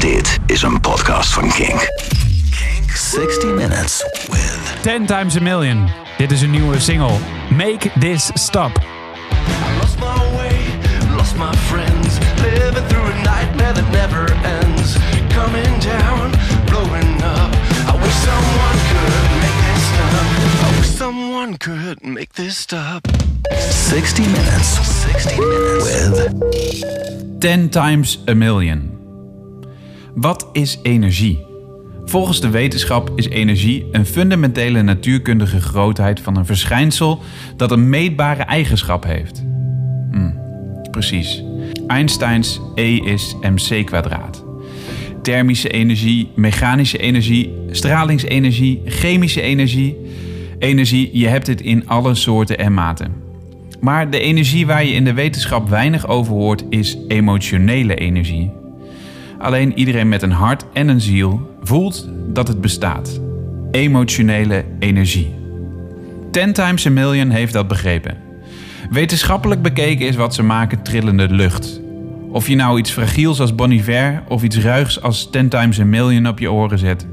Dit is een podcast van Kink. Kink 60 Minutes with 10 times a million. Dit is een nieuwe single. Make this stop. I Lost my way, lost my friends, living through a nightmare that never ends. Coming down, blowing up. I wish someone could make this stop. I wish someone could make this stop. 60 Minutes. 60 Minutes with 10 times a million. Wat is energie? Volgens de wetenschap is energie een fundamentele natuurkundige grootheid van een verschijnsel dat een meetbare eigenschap heeft. Hm, precies. Einsteins E is mc kwadraat. Thermische energie, mechanische energie, stralingsenergie, chemische energie. Energie, je hebt het in alle soorten en maten. Maar de energie waar je in de wetenschap weinig over hoort is emotionele energie. Alleen iedereen met een hart en een ziel voelt dat het bestaat. Emotionele energie. 10 times a million heeft dat begrepen. Wetenschappelijk bekeken is wat ze maken trillende lucht. Of je nou iets fragiels als Bon Iver of iets ruigs als 10 times a million op je oren zet.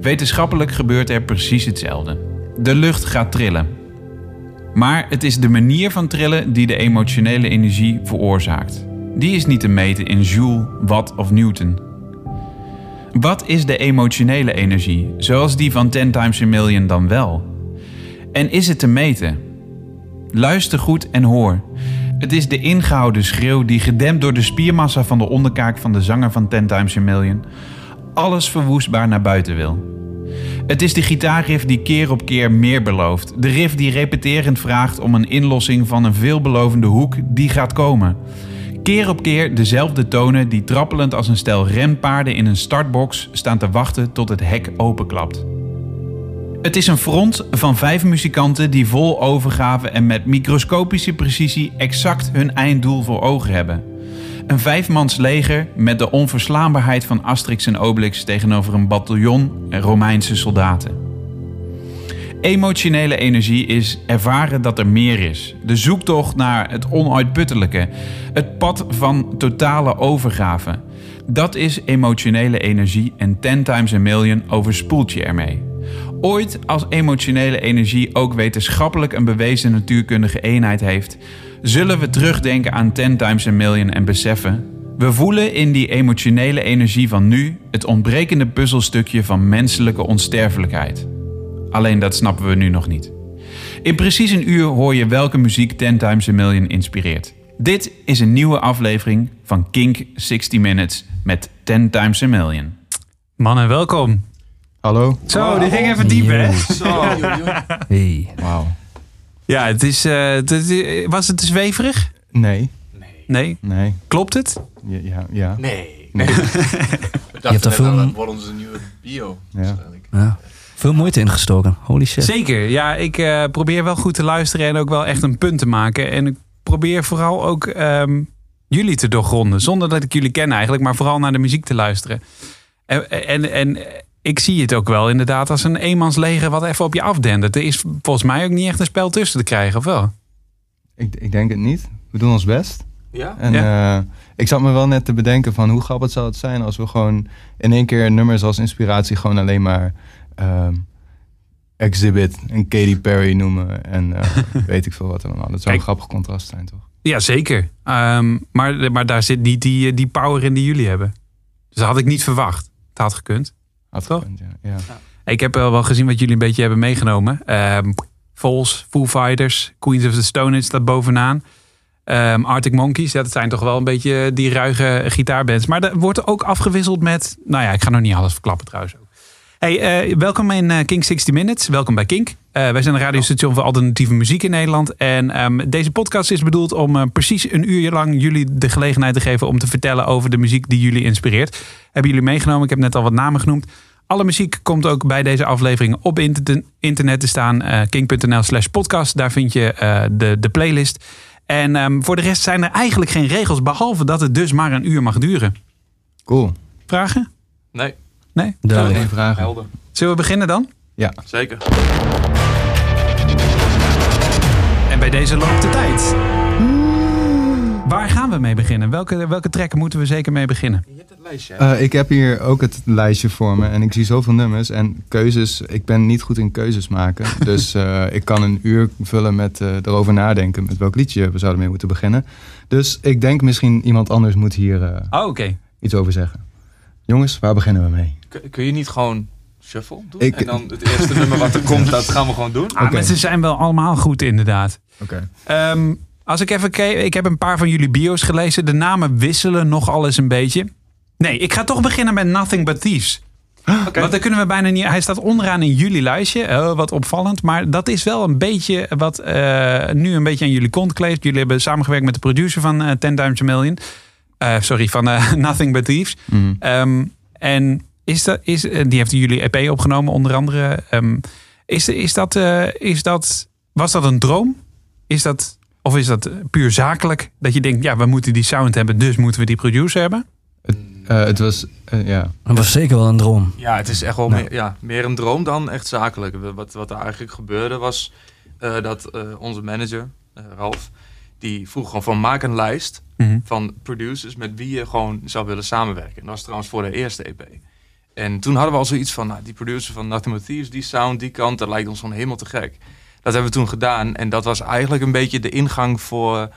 Wetenschappelijk gebeurt er precies hetzelfde. De lucht gaat trillen. Maar het is de manier van trillen die de emotionele energie veroorzaakt. Die is niet te meten in joule, watt of newton. Wat is de emotionele energie, zoals die van 10 times a million dan wel? En is het te meten? Luister goed en hoor. Het is de ingehouden schreeuw die gedempt door de spiermassa van de onderkaak van de zanger van 10 times a million alles verwoestbaar naar buiten wil. Het is de gitaarriff die keer op keer meer belooft. De riff die repeterend vraagt om een inlossing van een veelbelovende hoek die gaat komen. Keer op keer dezelfde tonen die trappelend als een stel renpaarden in een startbox staan te wachten tot het hek openklapt. Het is een front van vijf muzikanten die vol overgave en met microscopische precisie exact hun einddoel voor ogen hebben. Een vijfmans leger met de onverslaanbaarheid van Asterix en Obelix tegenover een bataljon Romeinse soldaten. Emotionele energie is ervaren dat er meer is. De zoektocht naar het onuitputtelijke. Het pad van totale overgave. Dat is emotionele energie en 10 times a million overspoelt je ermee. Ooit als emotionele energie ook wetenschappelijk een bewezen natuurkundige eenheid heeft, zullen we terugdenken aan 10 times a million en beseffen. We voelen in die emotionele energie van nu het ontbrekende puzzelstukje van menselijke onsterfelijkheid. Alleen dat snappen we nu nog niet. In precies een uur hoor je welke muziek 10 times a million inspireert. Dit is een nieuwe aflevering van Kink 60 Minutes met 10 times a million. Mannen, welkom. Hallo. Zo, die ging even diep, hè? Hey. Wauw. Ja, het is, eh, het is- was het zweverig? Nee. Nee. Nee. Klopt het? Ja. Ja. ja. Nee. Nee. We dachten hebt er veel- nou, dat wordt onze nieuwe bio. waarschijnlijk. Ja. Veel moeite ingestoken. Holy shit. Zeker. Ja, ik eh, probeer wel goed te luisteren en ook wel echt een punt te maken. En ik probeer vooral ook ehm, jullie te doorgronden. Zonder dat ik jullie ken eigenlijk, maar vooral naar de muziek te luisteren. En, en, en ik zie het ook wel inderdaad als een eenmansleger wat even op je afdendert. Er is volgens mij ook niet echt een spel tussen te krijgen, of wel? Ik, ik denk het niet. We doen ons best. Ja? En eh, ik zat me wel net te bedenken van hoe grappig zou het zijn als we gewoon in één keer nummers als inspiratie gewoon alleen maar ehm, Exhibit en Katy Perry noemen. En eh, weet ik veel wat allemaal. Dat zou Kijk. een grappig contrast zijn, toch? Ja, zeker. Ehm, maar, maar daar zit niet die, die power in die jullie hebben. Dus dat had ik niet verwacht. Het had gekund. Had Toch? gekund, ja. ja. Ik heb wel wel gezien wat jullie een beetje hebben meegenomen. Ehm Vols, Foo Fighters, Queens of the Stone Age staat bovenaan. Arctic Monkeys, ja, dat zijn toch wel een beetje die ruige gitaarbands. Maar er wordt ook afgewisseld met... Nou ja, ik ga nog niet alles verklappen trouwens ook. Hey, eh, welkom in eh, Kink 60 Minutes. Welkom bij Kink. Eh, wij zijn een radiostation voor alternatieve muziek in Nederland. En ehm, deze podcast is bedoeld om precies een uur lang jullie de gelegenheid te geven om te vertellen over de muziek die jullie inspireert. Hebben jullie meegenomen? Ik heb net al wat namen genoemd. Alle muziek komt ook bij deze aflevering op inter- internet te staan. eh kink.nl slash podcast. Daar vind je eh, de, de playlist. En ehm, voor de rest zijn er eigenlijk geen regels. Behalve dat het dus maar een uur mag duren. Cool. Vragen? Nee, Nee? Duidelijk. Geen vragen. helder. Zullen we beginnen dan? Ja. Zeker. En bij deze loopt de tijd. Waar gaan we mee beginnen? Welke, welke track moeten we zeker mee beginnen? Je hebt het lijstje. Eh, ik heb hier ook het lijstje voor me en ik zie zoveel nummers en keuzes. Ik ben niet goed in keuzes maken. dus eh, ik kan een uur vullen met eh, erover nadenken met welk liedje we zouden mee moeten beginnen. Dus ik denk misschien iemand anders moet hier eh, Oh, oké. iets over zeggen. Jongens, waar beginnen we mee? Kun, je niet gewoon shuffle doen? Ik- En dan het eerste nummer wat er komt, dat gaan we gewoon doen? Ah, maar ze zijn wel allemaal goed, inderdaad. Oké. Ehm, als ik even kijk, ik heb een paar van jullie bio's gelezen. De namen wisselen nogal eens een beetje. Nee, ik ga toch beginnen met Nothing But Thieves. Oké. Want dan kunnen we bijna niet. Hij staat onderaan in jullie lijstje. Oh, wat opvallend. Maar dat is wel een beetje wat eh, nu een beetje aan jullie kont kleeft. Jullie hebben samengewerkt met de producer van eh 10 Times a Million. Eh, sorry, van Nothing But Thieves. Ehm, en is dat, is, die heeft jullie EP opgenomen, onder andere. Ehm, is, is dat, eh, is dat, was dat een droom? Is dat, of is dat puur zakelijk? Dat je denkt, ja, we moeten die sound hebben, dus moeten we die producer hebben? Eh, het was, eh, ja. Dat was zeker wel een droom. Ja, het is echt wel Nou. meer, ja, meer een droom dan echt zakelijk. Wat, wat er eigenlijk gebeurde was eh, dat eh, onze manager, Ralf, die vroeg gewoon van maak een lijst van producers met wie je gewoon zou willen samenwerken. En dat was trouwens voor de eerste EP. En toen hadden we al zoiets van, nou, die producer van Nothing But Thieves, die sound, die kant, dat lijkt ons gewoon helemaal te gek. Dat hebben we toen gedaan en dat was eigenlijk een beetje de ingang voor,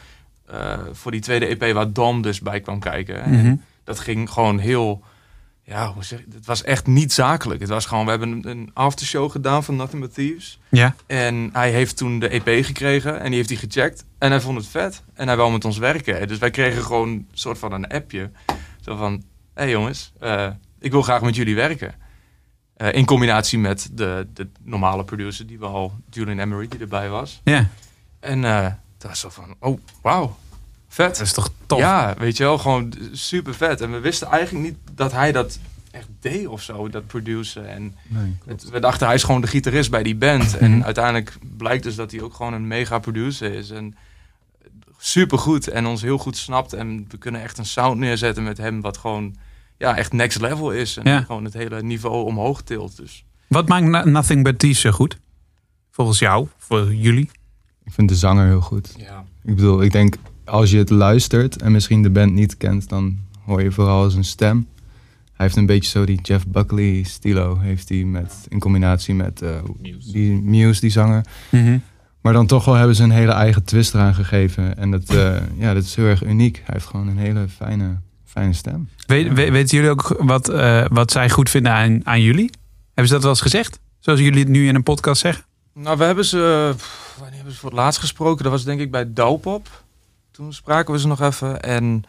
eh, voor die tweede EP waar Dom dus bij kwam kijken. En Mhm. dat ging gewoon heel, ja, hoe zeg het was echt niet zakelijk. Het was gewoon, we hebben een, een aftershow gedaan van Nothing But Thieves. Ja. En hij heeft toen de EP gekregen en die heeft die gecheckt. En hij vond het vet. En hij wou met ons werken. Dus wij kregen gewoon een soort van een appje. Zo van, hé hey jongens, eh, ik wil graag met jullie werken. Eh, in combinatie met de, de normale producer die we al, Julian Emery, die erbij was. Ja, En eh dat was zo van, oh, wauw, vet. dat is toch tof? Ja, weet je wel, gewoon super vet. En we wisten eigenlijk niet dat hij dat echt deed of zo, dat produceren. En Nee, het, we dachten, hij is gewoon de gitarist bij die band. En Mhm. uiteindelijk blijkt dus dat hij ook gewoon een mega producer is. En super goed en ons heel goed snapt. En we kunnen echt een sound neerzetten met hem wat gewoon ja, echt next level is. En Ja. gewoon het hele niveau omhoog tilt. Dus Wat maakt No- Nothing But Thieves zo goed? Volgens jou, voor jullie? ik vind de zanger heel goed. ja, Ik bedoel, ik denk als je het luistert en misschien de band niet kent, dan hoor je vooral zijn stem. Hij heeft een beetje zo die Jeff Buckley stilo, heeft hij met, in combinatie met eh, die Muse, die zanger. Maar dan toch wel hebben ze een hele eigen twist eraan gegeven. En dat, eh, ja, dat is heel erg uniek. Hij heeft gewoon een hele fijne, fijne stem. Weet, we- weten jullie ook wat, eh, wat zij goed vinden aan, aan jullie? Hebben ze dat wel eens gezegd? Zoals jullie het nu in een podcast zeggen? Nou, we hebben ze. pff, Wanneer hebben ze voor het laatst gesproken? Dat was denk ik bij Douwpop. Toen spraken we ze nog even. En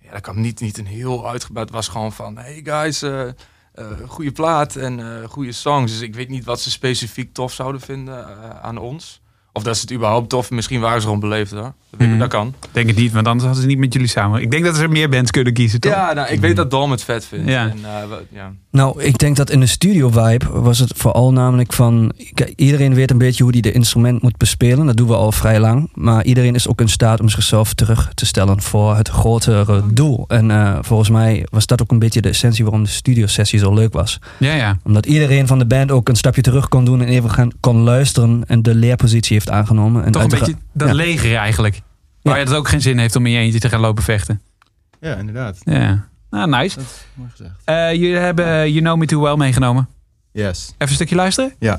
ja, dat kwam niet, niet een heel uitgebreid. Het was gewoon van: hey guys, eh eh, goede plaat en eh goede songs. Dus ik weet niet wat ze specifiek tof zouden vinden aan ons. Of dat ze het überhaupt tof. Misschien waren ze gewoon beleefd hoor. Dat, weet ik- Mhm. dat kan. Denk het niet, want anders hadden ze niet met jullie samen. Ik denk dat ze meer bands kunnen kiezen, toch? Ja, nou, ik weet dat Dom het vet vindt. Ja. En, eh, we- ja. Nou, ik denk dat in de studio vibe was het vooral namelijk van... kijk, iedereen weet een beetje hoe die de instrument moet bespelen. Dat doen we al vrij lang. Maar iedereen is ook in staat om zichzelf terug te stellen voor het grotere doel. En eh, volgens mij was dat ook een beetje de essentie waarom de studiosessie zo leuk was. Ja, ja. Omdat iedereen van de band ook een stapje terug kon doen en even gaan, kon luisteren en de leerpositie heeft aangenomen. En Toch een beetje dat ja. leger eigenlijk. Waar je het ook geen zin heeft om in je eentje te gaan lopen vechten. Ja, inderdaad. Ja. Nou, nice. Dat is mooi gezegd. Eh, jullie hebben eh, You Know Me Too Well meegenomen. Yes. Even een stukje luisteren. Ja.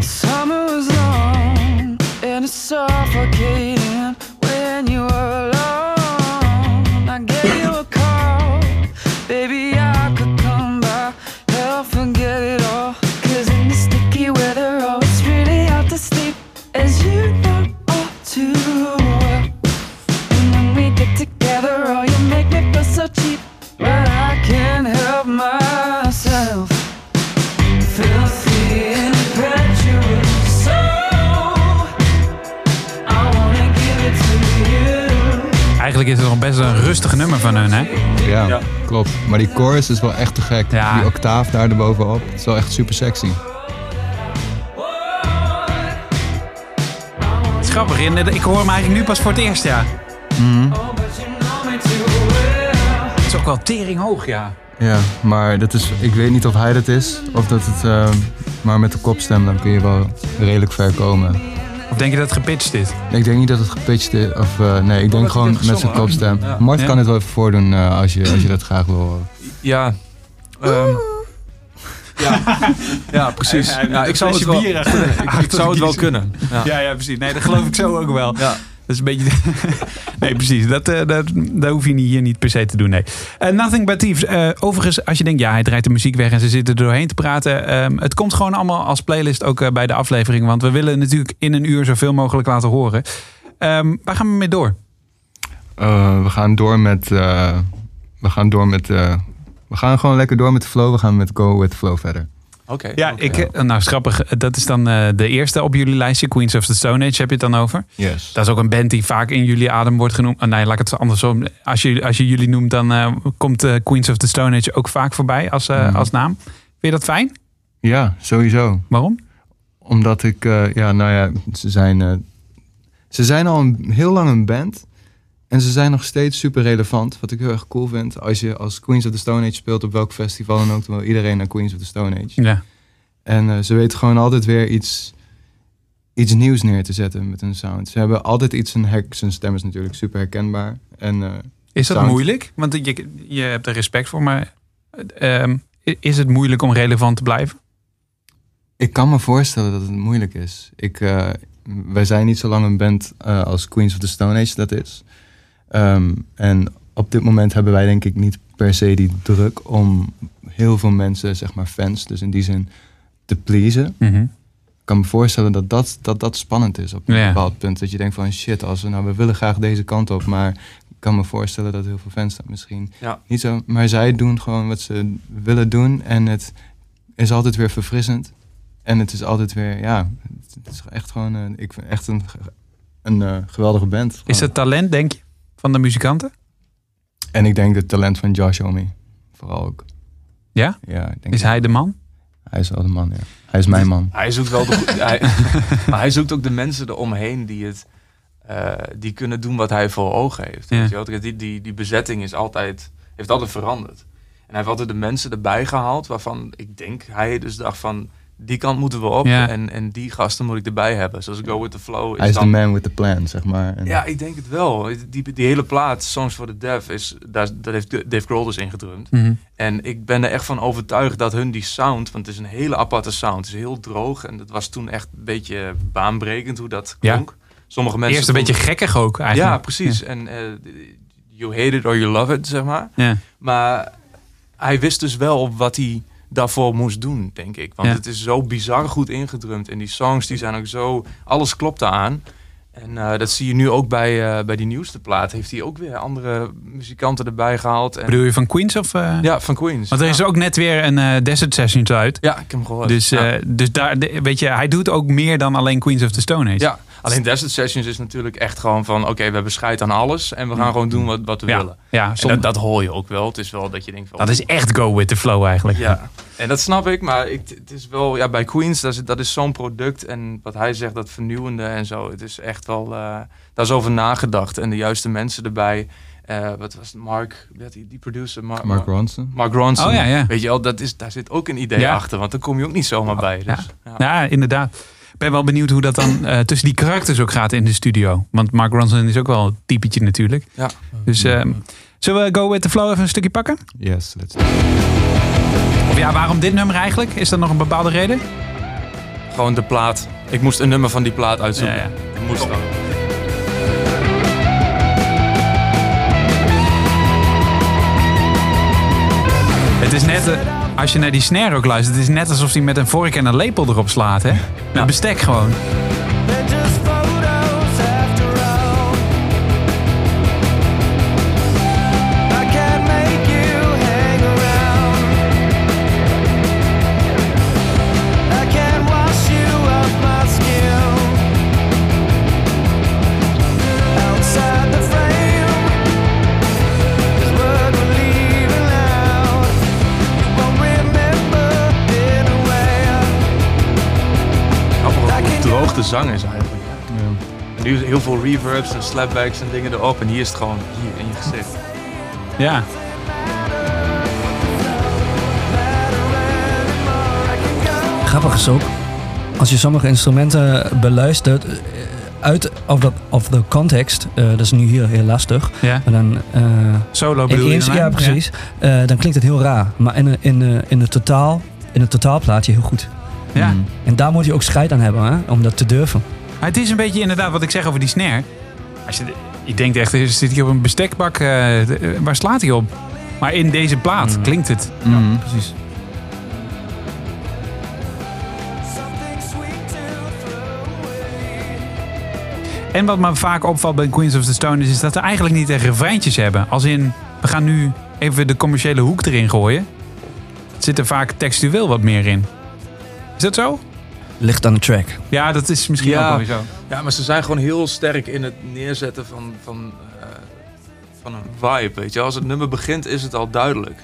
Summer was long and it's suffocating Eigenlijk is het nog best een rustig nummer van hun, hè? Ja, Ja. klopt. Maar die chorus is wel echt te gek. Ja. Die octaaf daar erbovenop. Het is wel echt super sexy. Het is grappig. Ik hoor hem eigenlijk nu pas voor het eerst, ja. Well. Het is ook wel tering hoog, ja. Ja, maar dat is, ik weet niet of hij dat is. Of dat het... eh, maar met de kopstem dan kun je wel redelijk ver komen. Of denk je dat het gepitcht is? Ik denk niet dat het gepitcht is. Of, eh, nee, ik denk gewoon met zijn kopstem. Ja. Mart Ja. kan het wel even voordoen eh, als, je, als je dat graag wil horen. Ja. ehm, ja. ja, precies. Ja, ik zou het wel, bier achter- ik, zou het wel kunnen. Ja. Ja, ja, precies. Nee, dat geloof ik zo ook wel. Dat is een beetje... nee, precies. Dat, eh, dat, dat hoef je hier niet per se te doen, nee. Eh, Nothing But Thieves. Eh, overigens, als je denkt, ja, hij draait de muziek weg en ze zitten er doorheen te praten. ehm, het komt gewoon allemaal als playlist ook bij de aflevering. Want we willen natuurlijk in een uur zoveel mogelijk laten horen. Ehm, waar gaan we mee door? We gaan door met. we gaan door met. we gaan gewoon lekker door met de flow. We gaan met Go with Flow verder. Oké. Ja, ik, eh, nou, grappig. Dat is dan eh, de eerste op jullie lijstje. Queens of the Stone Age heb je het dan over. Yes. Dat is ook een band die vaak in jullie adem wordt genoemd. Oh, nee, laat ik het andersom. Als je, als je jullie noemt, dan eh, komt eh, Queens of the Stone Age ook vaak voorbij als, eh, Mhm. als naam. Vind je dat fijn? Ja, sowieso. Waarom? Omdat ik. eh, ja, nou ja, ze zijn. eh, ze zijn al een, heel lang een band. En ze zijn nog steeds super relevant. Wat ik heel erg cool vind. Als je als Queens of the Stone Age speelt op welk festival dan ook. Dan wil iedereen naar Queens of the Stone Age. Ja. En eh, ze weten gewoon altijd weer iets, iets nieuws neer te zetten met hun sound. Ze hebben altijd iets, een zijn stem is natuurlijk super herkenbaar. En eh, Is dat Sound. moeilijk? Want je, je hebt er respect voor, maar ehm, is het moeilijk om relevant te blijven? ik kan me voorstellen dat het moeilijk is. Ik, eh, wij zijn niet zo lang een band als Queens of the Stone Age dat is. Ehm, en op dit moment hebben wij denk ik niet per se die druk om heel veel mensen, zeg maar fans, dus in die zin te pleasen. Ik kan me voorstellen dat dat, dat, dat spannend is op een Ja. bepaald punt. Dat je denkt van shit, als we nou, we willen graag deze kant op, maar ik kan me voorstellen dat heel veel fans dat misschien Ja. niet zo. Maar zij doen gewoon wat ze willen doen en het is altijd weer verfrissend. En het is altijd weer, ja, het is echt gewoon, ik vind echt een, een eh, geweldige band. Is het talent, denk je, van de muzikanten? En ik denk het talent van Josh Homme, vooral ook. Ja? Ja, ik denk Is hij de man? hij is wel de man, ja. Hij is mijn man. Hij zoekt wel de hij, maar hij zoekt ook de mensen eromheen die het eh, die kunnen doen wat hij voor ogen heeft. Ja. Weet je wel? Die, die, die bezetting is altijd, heeft altijd veranderd. En hij heeft altijd de mensen erbij gehaald waarvan ik denk hij dus dacht van die kant moeten we op Ja. en, en die gasten moet ik erbij hebben. Zoals Go With The Flow. Hij is de man with the plan, zeg maar. En- Ja, ik denk het wel. Die, die hele plaat, Songs for the Deaf, is, daar, daar heeft Dave Grohl dus ingedrumd. Mhm. En ik ben er echt van overtuigd dat hun die sound, want het is een hele aparte sound, het is heel droog en dat was toen echt een beetje baanbrekend hoe dat Ja. klonk. Sommige mensen Eerst een beetje gekkig ook eigenlijk. Ja, precies. En eh, you hate it or you love it, zeg maar. Ja. Maar hij wist dus wel wat hij daarvoor moest doen, denk ik. Want Ja. het is zo bizar goed ingedrumd. En die songs die zijn ook zo... Alles klopt aan. En eh, dat zie je nu ook bij, eh, bij die nieuwste plaat. Heeft hij ook weer andere muzikanten erbij gehaald. En, Bedoel je van Queens of... eh? ja, van Queens. Want er is ook net weer een Desert Sessions uit. Ja, ik heb hem gehoord. Dus, ja. dus daar, weet je, hij doet ook meer dan alleen Queens of the Stone Age. ja, alleen Desert Sessions is natuurlijk echt gewoon van... Oké, we hebben scheid aan alles. En we gaan gewoon doen wat, wat we ja, willen. ja soms- dat, dat hoor je ook wel. Het is wel dat je denkt van... dat is echt go with the flow eigenlijk. Ja, en dat snap ik, maar ik, het is wel, ja, bij Queens, dat is, dat is zo'n product. En wat hij zegt, dat vernieuwende en zo, het is echt wel, eh, daar is over nagedacht. En de juiste mensen erbij. Eh, wat was het, Mark, die, die producer? Mar- Mark Mar- Ronson. Mark Ronson. Oh ja, ja. Weet je wel, dat is, daar zit ook een idee Ja. achter, want daar kom je ook niet zomaar bij. Dus, ja. Ja, inderdaad. Ik ben wel benieuwd hoe dat dan eh, tussen die karakters ook gaat in de studio. Want Mark Ronson is ook wel een typetje natuurlijk. Ja. Dus eh, zullen we Go With The Flow even een stukje pakken? Yes, let's Of ja, waarom dit nummer eigenlijk? Is dat nog een bepaalde reden? Gewoon de plaat. Ik moest een nummer van die plaat uitzoeken. Ja, moest dan. Het is net, eh, als je naar die snare ook luistert, het is net alsof hij met een vork en een lepel erop slaat. Hè? Met bestek gewoon. De zang is eigenlijk. En nu heel veel reverbs en slapbacks en dingen erop. En hier is het gewoon hier in je gezicht. Ja. Grappig is ook, als je sommige instrumenten beluistert, eh, uit of, dat, of de context, eh, dat is nu hier heel lastig. Ja. Maar dan, eh, Solo bedoel je ja, precies. Eh, dan klinkt het heel raar. Maar in, in, de- in, het totaal, in het totaalplaatje heel goed. Ja. Mm. En daar moet je ook scheid aan hebben, hè, om dat te durven. Maar het is een beetje inderdaad wat ik zeg over die snare. Als je, je denkt echt, zit hier op een bestekbak, eh, eh, waar slaat hij op? Maar in deze plaat Mm. klinkt het. Mm. Precies. En wat me vaak opvalt bij Queens of the Stone is, is dat ze eigenlijk niet echt refreintjes hebben. Als in, we gaan nu even de commerciële hoek erin gooien. Zit er vaak textueel wat meer in. Is dat zo? Ligt aan de track. Ja, dat is misschien Ja. ook wel zo. Ja, maar ze zijn gewoon heel sterk in het neerzetten van, van, eh, van een vibe, weet je. Als het nummer begint, is het al duidelijk.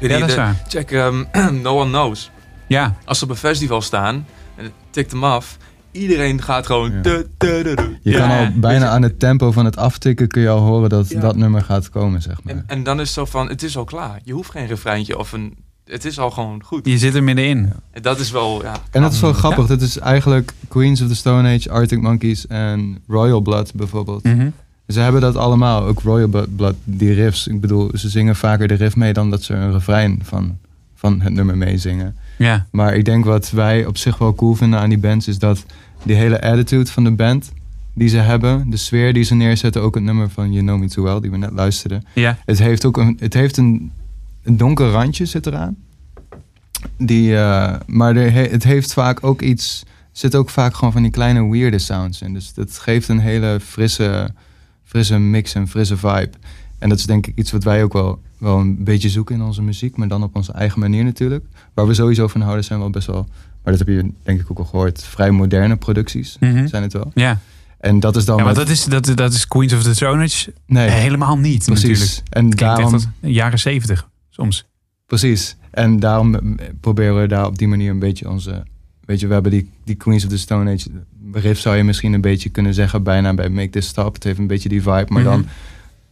Ja, dat is waar. Check ehm, No One Knows. Ja, Als ze op een festival staan en het tikt hem af, iedereen gaat gewoon... Ja. du- du- du- du. Je Ja, kan al bijna aan het tempo van het aftikken kun je al horen dat Ja. dat nummer gaat komen, zeg maar. En, en dan is het zo van, het is al klaar. Je hoeft geen refreintje of een... Het is al gewoon goed. je zit er middenin. En dat is wel, ja... En dat is wel grappig. Dit is eigenlijk Queens of the Stone Age, Arctic Monkeys en Royal Blood bijvoorbeeld. Mhm. Ze hebben dat allemaal. Ook Royal Blood- Blood, die riffs. Ik bedoel, ze zingen vaker de riff mee dan dat ze een refrein van, van het nummer meezingen. Ja, Maar ik denk wat wij op zich wel cool vinden aan die bands is dat die hele attitude van de band die ze hebben, de sfeer die ze neerzetten, ook het nummer van You Know Me Too Well die we net luisterden. ja. Het heeft ook een, het heeft een, een donker randje zit eraan. Die, eh, maar er he- het heeft vaak ook iets, zit ook vaak gewoon van die kleine weirde sounds in. Dus dat geeft een hele frisse, frisse mix en frisse vibe. En dat is denk ik iets wat wij ook wel, wel een beetje zoeken in onze muziek, maar dan op onze eigen manier natuurlijk. Waar we sowieso van houden zijn wel best wel, maar dat heb je denk ik ook al gehoord, vrij moderne producties Mhm. zijn het wel. Ja, En dat is dan ja maar dat is, dat, dat is Queens of the Stone Age nee, helemaal niet precies. natuurlijk. En daarom, echt jaren zeventig soms. Precies. En daarom eh, proberen we daar op die manier een beetje onze... Weet je, we hebben die, die Queens of the Stone Age riff zou je misschien een beetje kunnen zeggen bijna bij Make This Stop. Het heeft een beetje die vibe, maar Mhm. dan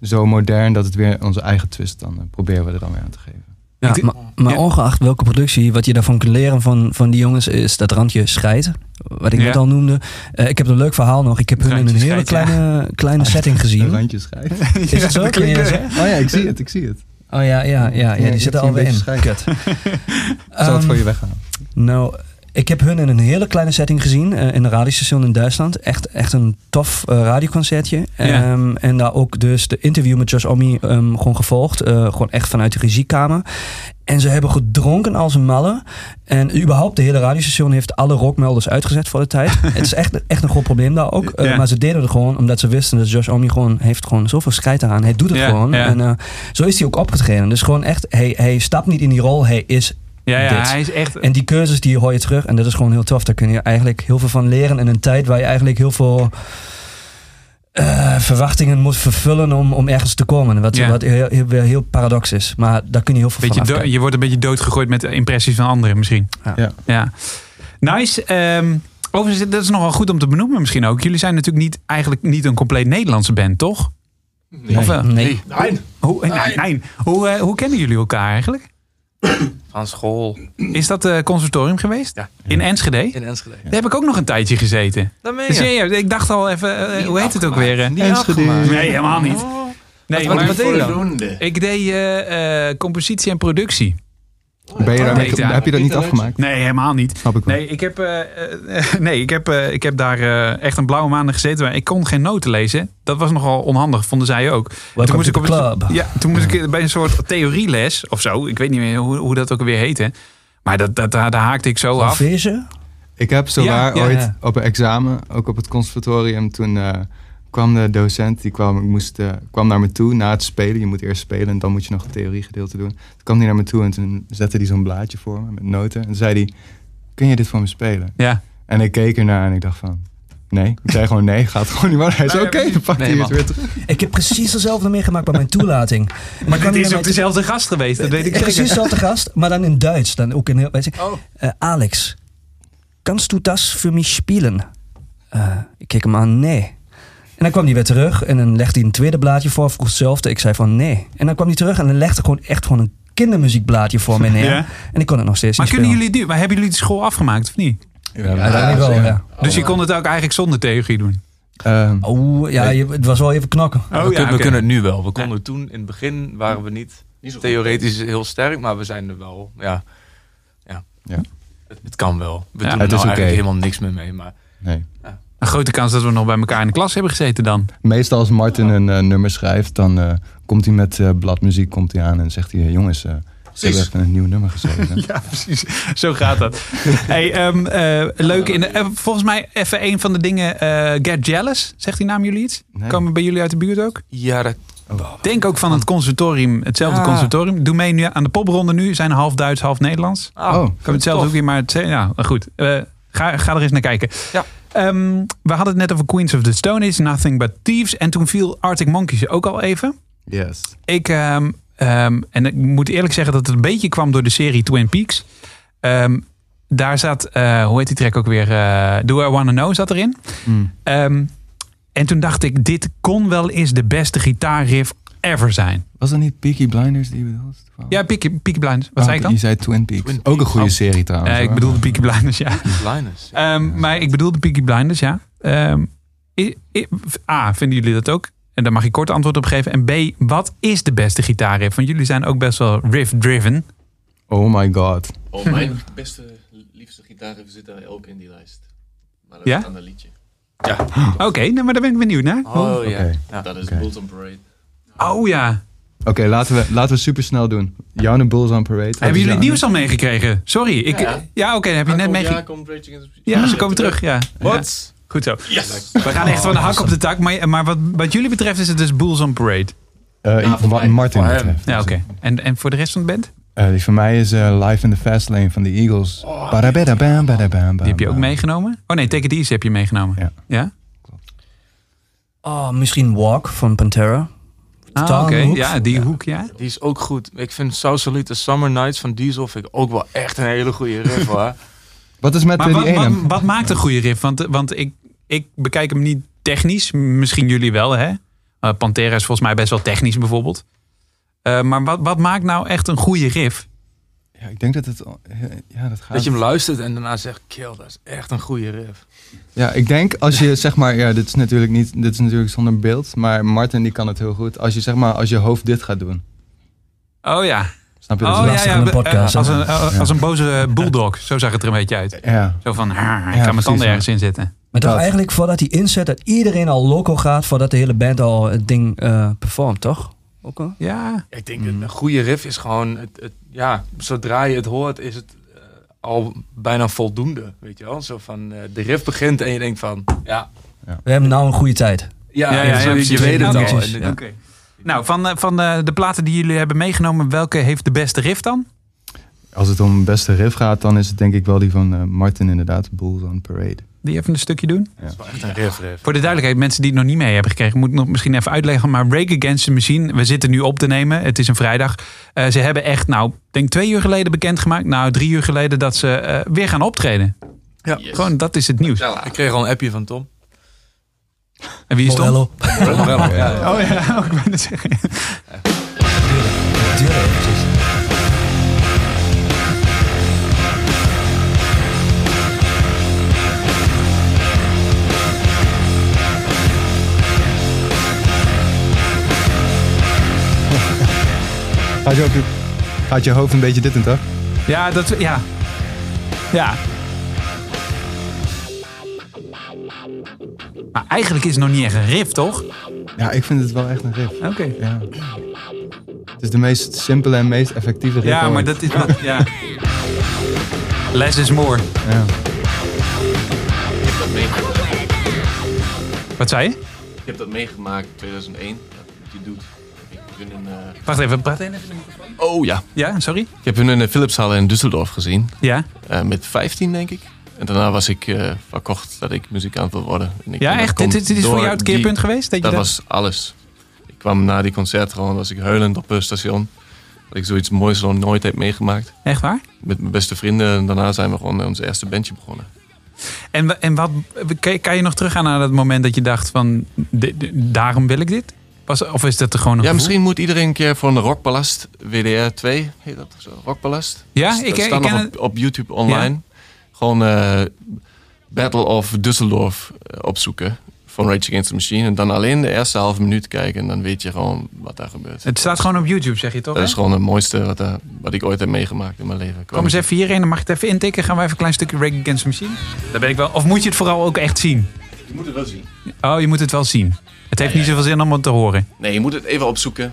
zo modern dat het weer onze eigen twist dan eh, proberen we er dan weer aan te geven. Ja, Ik- maar, maar ja. ongeacht welke productie, wat je daarvan kunt leren van, van die jongens, is dat randje scheid. Wat ik Ja. net al noemde. Eh, ik heb een leuk verhaal nog. Ik heb hun in een hele ja. kleine, kleine setting Een gezien. randje schrijf. Is het zo? dat Kun je klinkt, dat eh, zeggen? Oh ja, ik zie het, ik zie het. Oh ja, ja, ja, ja, die zitten alweer in. Kut. Zal het Ehm, voor je weghalen. Nou, ik heb hun in een hele kleine setting gezien. eh, in een radiostation in Duitsland. Echt, echt een tof eh, radioconcertje. Ja. Ehm, en daar ook dus de interview met Josh Omi ehm, gewoon gevolgd. eh, gewoon echt vanuit de regiekamer. En ze hebben gedronken als een malle. En überhaupt, de hele radiostation heeft alle rockmelders uitgezet voor de tijd. Het is echt, echt een groot probleem daar ook. Maar ze deden het gewoon omdat ze wisten dat Josh Omi gewoon heeft gewoon zoveel scheid aan. Hij doet het Ja, gewoon. ja. En zo is hij ook opgetreden. Dus gewoon echt, hij, hij stapt niet in die rol. Hij is Ja, ja dit. hij is echt... en die keuzes die hoor je terug. En dat is gewoon heel tof. Daar kun je eigenlijk heel veel van leren. In een tijd waar je eigenlijk heel veel eh, verwachtingen moet vervullen om, om ergens te komen. Wat, Ja. wat heel, heel, weer heel paradox is. Maar daar kun je heel veel beetje van je wordt een beetje doodgegooid met impressies van anderen misschien. Ja. Ja. ja. Nice. Ehm, overigens, dat is nog wel goed om te benoemen misschien ook. Jullie zijn natuurlijk niet, eigenlijk niet een compleet Nederlandse band, toch? Of wel? Nee. Nee. Hoe, nee, nee. Hoe, eh, hoe kennen jullie elkaar eigenlijk? Van school Is dat eh conservatorium geweest? Ja. In Enschede? in Enschede. Daar heb ik ook nog een tijdje gezeten. Dat meen Dus je. ja, ik dacht al even, eh, hoe heet het ook weer? eh? Niet Enschede. afgemaakt. Nee, helemaal niet. Nee, Wat- maar wat deed je dan? Voldoende. ik deed eh, eh, compositie en productie. Ben je Nee, ja. heb je dat niet afgemaakt? Nee, helemaal niet. Snap ik wel. Nee, ik heb, eh, eh, nee, ik heb, eh, ik heb daar eh, echt een blauwe maanden gezeten. Maar ik kon geen noten lezen. Dat was nogal onhandig, vonden zij ook. Welcome moest ik op een- club. Ja, toen moest ik bij een soort theorieles of zo. Ik weet niet meer hoe, hoe dat ook weer heette. Maar dat, dat, daar, daar haakte ik zo af. Solfège? Ik heb zo Ja, waar ja, ooit ja. op een examen, ook op het conservatorium, toen eh, kwam de docent, die kwam, ik moest, eh, kwam naar me toe na het spelen. Je moet eerst spelen en dan moet je nog het theoriegedeelte doen. Toen kwam hij naar me toe en toen zette hij zo'n blaadje voor me met noten. En toen zei hij, kun je dit voor me spelen? Ja. En ik keek ernaar en ik dacht van, nee. Ik zei gewoon nee, gaat gewoon niet worden. Hij zei, oké, dan pakt nee, hij het weer terug. Ik heb precies dezelfde meegemaakt bij mijn toelating. Maar Het is ook dezelfde gast geweest, dat weet ik Precies zeker. dezelfde gast, maar dan in Duits. Dan ook in heel, weet je, Oh. Eh, Alex, kannst du das für mich spielen? Eh, ik keek hem aan, nee. En dan kwam hij weer terug en dan legde hij een tweede blaadje voor, vroeg hetzelfde. Ik zei van nee. En dan kwam hij terug en dan legde gewoon echt gewoon een kindermuziekblaadje voor me neer. Ja. En ik kon het nog steeds Maar niet kunnen spelen. jullie nu, maar hebben jullie de school afgemaakt of niet? Uiteindelijk wel, ja. Dus je kon het ook eigenlijk zonder theorie doen. Ehm, Oeh, ja, je, het was wel even knokken. we, Oh, kunnen, ja, we kunnen het nu wel. We konden toen, in het begin waren we niet Niet zo goed. theoretisch heel sterk, maar we zijn er wel. Ja, ja. Ja. Het, het kan wel. We Ja, doen het er nou helemaal niks meer mee. Maar nee. Een grote kans dat we nog bij elkaar in de klas hebben gezeten dan. Meestal als Martin een eh, nummer schrijft, dan eh, komt hij met eh, bladmuziek komt hij aan en zegt hij... jongens, eh ze hebben even een nieuw nummer geschreven. Ja, precies. Zo gaat dat. hey, ehm, eh, leuk. In de, volgens mij even een van de dingen. eh, Get Jealous. Zegt die naam jullie iets? Nee. Komen bij jullie uit de buurt ook? ja, dat, Denk ook van het conservatorium. Hetzelfde Ah. conservatorium. Doe mee nu aan de popronde nu. Zijn half Duits, half Nederlands. oh, Oh, Kan hetzelfde ook weer, maar het, ja, goed. Eh, ga, ga er eens naar kijken. Ja. Ehm, we hadden het net over Queens of the Stone Age, Nothing But Thieves. En toen viel Arctic Monkeys ook al even. yes. Ik, ehm, ehm, en ik moet eerlijk zeggen dat het een beetje kwam door de serie Twin Peaks. Daar zat, eh, hoe heet die track ook weer? Eh, Do I Wanna Know zat erin. Mm. En toen dacht ik, dit kon wel eens de beste gitaarriff ever zijn. Was dat niet Peaky Blinders die je bedoelt? Ja, Peaky, Peaky Blinders. Wat Oh, zei ik dan? Je zei Twin Peaks. Twin Ook een goede Oh. serie trouwens. Eh, ik bedoelde Peaky Blinders, ja. Linus. Ehm, maar ik bedoelde Peaky Blinders, ja. Ehm, i- i- A, vinden jullie dat ook? En daar mag je kort antwoord op geven. En B, wat is de beste gitaarriff? Want jullie zijn ook best wel riff-driven. Oh my god. Oh, mijn beste, liefste gitaarriff zit daar ook in die lijst. Maar dat Ja? is een ander liedje. Oké, nou, maar daar ben ik benieuwd naar. Oh ja. Oké. ja. Dat is Oké. Bulletin Parade. Oh ja. Oké, laten, we, laten we super snel doen. Jouw Bulls on Parade. Hebben jullie het nieuws al meegekregen? Sorry. Ik, ja, Ja. oké, heb je net meegekregen. Ja, ze komen terug. Ja. Wat? Ja, Goed zo. Yes! We gaan echt van de hak op de tak. Maar, maar wat, wat jullie betreft is het dus Bulls on Parade. Eh, Ja, voor wat mij. Martin betreft. Ja, oké. En, en voor de rest van de band? Eh, die van mij is eh, Live in the Fast Lane van de Eagles. Badabadabam, badabam, Die heb je ook meegenomen? Oh nee, Take It Easy heb je meegenomen. Ja. Ja? Oh, misschien Walk van Pantera. Ah, oké. Ja, die hoek, ja. Die is ook goed. Ik vind Salute Summer Nights van Diesel vind ik ook wel echt een hele goede riff hoor. Wat is met Maar wat, die ene? wat, wat maakt een goede riff? Want, want ik, ik bekijk hem niet technisch. Misschien jullie wel, hè? Eh, Pantera is volgens mij best wel technisch bijvoorbeeld. Eh, maar wat, wat maakt nou echt een goede riff? Ja, ik denk dat het... Ja, dat gaat... Dat je hem luistert en daarna zegt, kill, dat is echt een goede riff. Ja, ik denk als je zeg maar... Ja, dit is natuurlijk niet... Dit is natuurlijk zonder beeld. Maar Martin die kan het heel goed. Als je zeg maar... Als je hoofd dit gaat doen. Oh ja. Snap je? Dat Oh is ja, een podcast, eh, als, een, eh, als een boze bulldog. Zo zag het er een beetje uit. Ja. Zo van, "Ah, ik Ja, ga mijn tanden ja. ergens in zitten. Maar toch Dat. eigenlijk voordat hij inzet dat iedereen al loco gaat voordat de hele band al het ding eh performt, toch? Ook al? Ja. Ik denk dat een goede riff is gewoon, het, het, ja, zodra je het hoort is het eh, al bijna voldoende, weet je wel. Zo van, eh, de riff begint en je denkt van, ja, We hebben nou een goede tijd. ja, Ja, ja, ja, je weet het al. Ja. Oké. Nou, van, eh, van eh, de platen die jullie hebben meegenomen, welke heeft de beste riff dan? Als het om beste riff gaat, dan is het denk ik wel die van eh, Martin inderdaad. Bulls on Parade. Die even een stukje doen? Dat is wel echt een riff, riff. Voor de duidelijkheid, mensen die het nog niet mee hebben gekregen, moet ik nog misschien even uitleggen. Maar Rage Against the Machine, we zitten nu op te nemen. Het is een vrijdag. Eh, ze hebben echt, nou, ik denk twee uur geleden bekendgemaakt. Nou, drie uur geleden dat ze eh, weer gaan optreden. Ja. Yes. Gewoon, dat is het nieuws. Ik kreeg al een appje van Tom. En wie is Tom? Morello. Morello, ja, ja. Oh ja, ook bijna zeggen. Gaat je, ook, gaat je hoofd een beetje dit doen, toch? Ja, dat, ja. Ja. Maar eigenlijk is het nog niet echt een riff, toch? Ja, ik vind het wel echt een riff. Oké. Ja. Het is de meest simpele en meest effectieve riff Ja, ooit. maar dat is wat, ja. Less is more. Ja. Wat zei je? Ik heb dat meegemaakt in 2001. Wat je doet. Eh, Wacht even, praat even. Oh ja. Ja, sorry? Ik heb hun in de Philipshal in Düsseldorf gezien. Ja? Eh, met 15 denk ik. En daarna was ik eh, verkocht dat ik muzikant wil worden. En ik Ja, echt? Dit, dit is voor jou het die- keerpunt geweest? Dat, je Dat was alles. Ik kwam na die concert gewoon, was ik huilend op het station. Dat ik zoiets moois nog nooit heb meegemaakt. Echt waar? Met mijn beste vrienden. En daarna zijn we gewoon onze eerste bandje begonnen. En, en wat, kan, je nog teruggaan naar dat moment dat je dacht van, daarom wil ik dit? Was, of is dat er gewoon een Ja, gevoel? misschien moet iedereen een keer voor de Rockpalast, WDR 2, heet dat zo? Rockpalast? Ja, Dat ik- staat ik nog ken op, op YouTube online. Gewoon eh, Battle of Düsseldorf eh, opzoeken. van Rage Against the Machine. En dan alleen de eerste halve minuut kijken. En dan weet je gewoon wat daar gebeurt. Het staat gewoon op YouTube, zeg je toch? Dat hè? is gewoon het mooiste wat, eh, wat ik ooit heb meegemaakt in mijn leven. Kom eens even hierheen, dan mag je het even intikken. Gaan we even een klein stukje Rage Against the Machine? Daar ben ik wel. Of moet je het vooral ook echt zien? Je moet het wel zien. Oh, je moet het wel zien. Het heeft niet zoveel zin om het te horen. Nee, je moet het even opzoeken.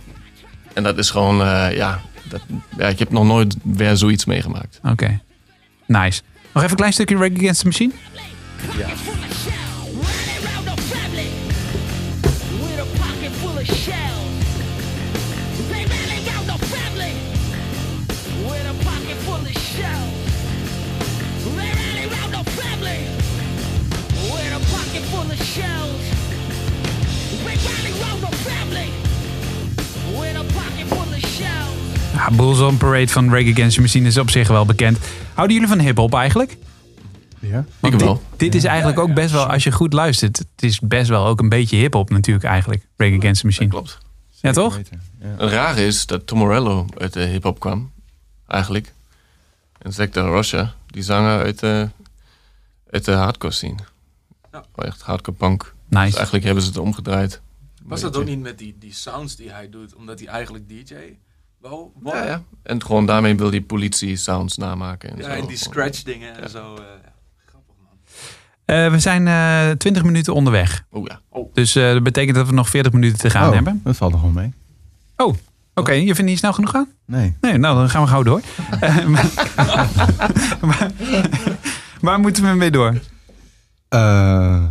En dat is gewoon, eh, ja, dat, ja, ik heb nog nooit weer zoiets meegemaakt. Oké. Nice. Nog even een klein stukje Rage Against the Machine? Ja, Bulls on Parade van Rage Against the Machine is op zich wel bekend. Houden jullie van hip-hop eigenlijk? Ja? Want Ik wel. Dit, is eigenlijk ook best wel, als je goed luistert, het is best wel ook een beetje hip-hop natuurlijk eigenlijk. Rage Against the Machine. Klopt. Ja, toch? Ja. Het rare is dat Tom Morello uit de hip-hop kwam, eigenlijk. En Zack de la Rocha, die zanger uit de, uit de hardcore scene. Ja. Oh, echt hardcore punk. Dus Nice. eigenlijk hebben ze het omgedraaid. Was dat ook niet met die, die sounds die hij doet, omdat hij eigenlijk DJ Ja, ja. En gewoon daarmee wil die politie sounds namaken. En Ja, zo. en die scratch dingen en zo. eh, ja. Grappig man. Eh, we zijn eh 20 minuten onderweg. Oh ja. Dus eh, dat betekent dat we nog 40 minuten te gaan Oh, hebben. Dat valt nog wel mee. Oh, oké. Je vindt niet snel genoeg gaan? Nee. Nee, nou dan gaan we gauw door. Eh, maar- waar, waar moeten we mee door? Eh,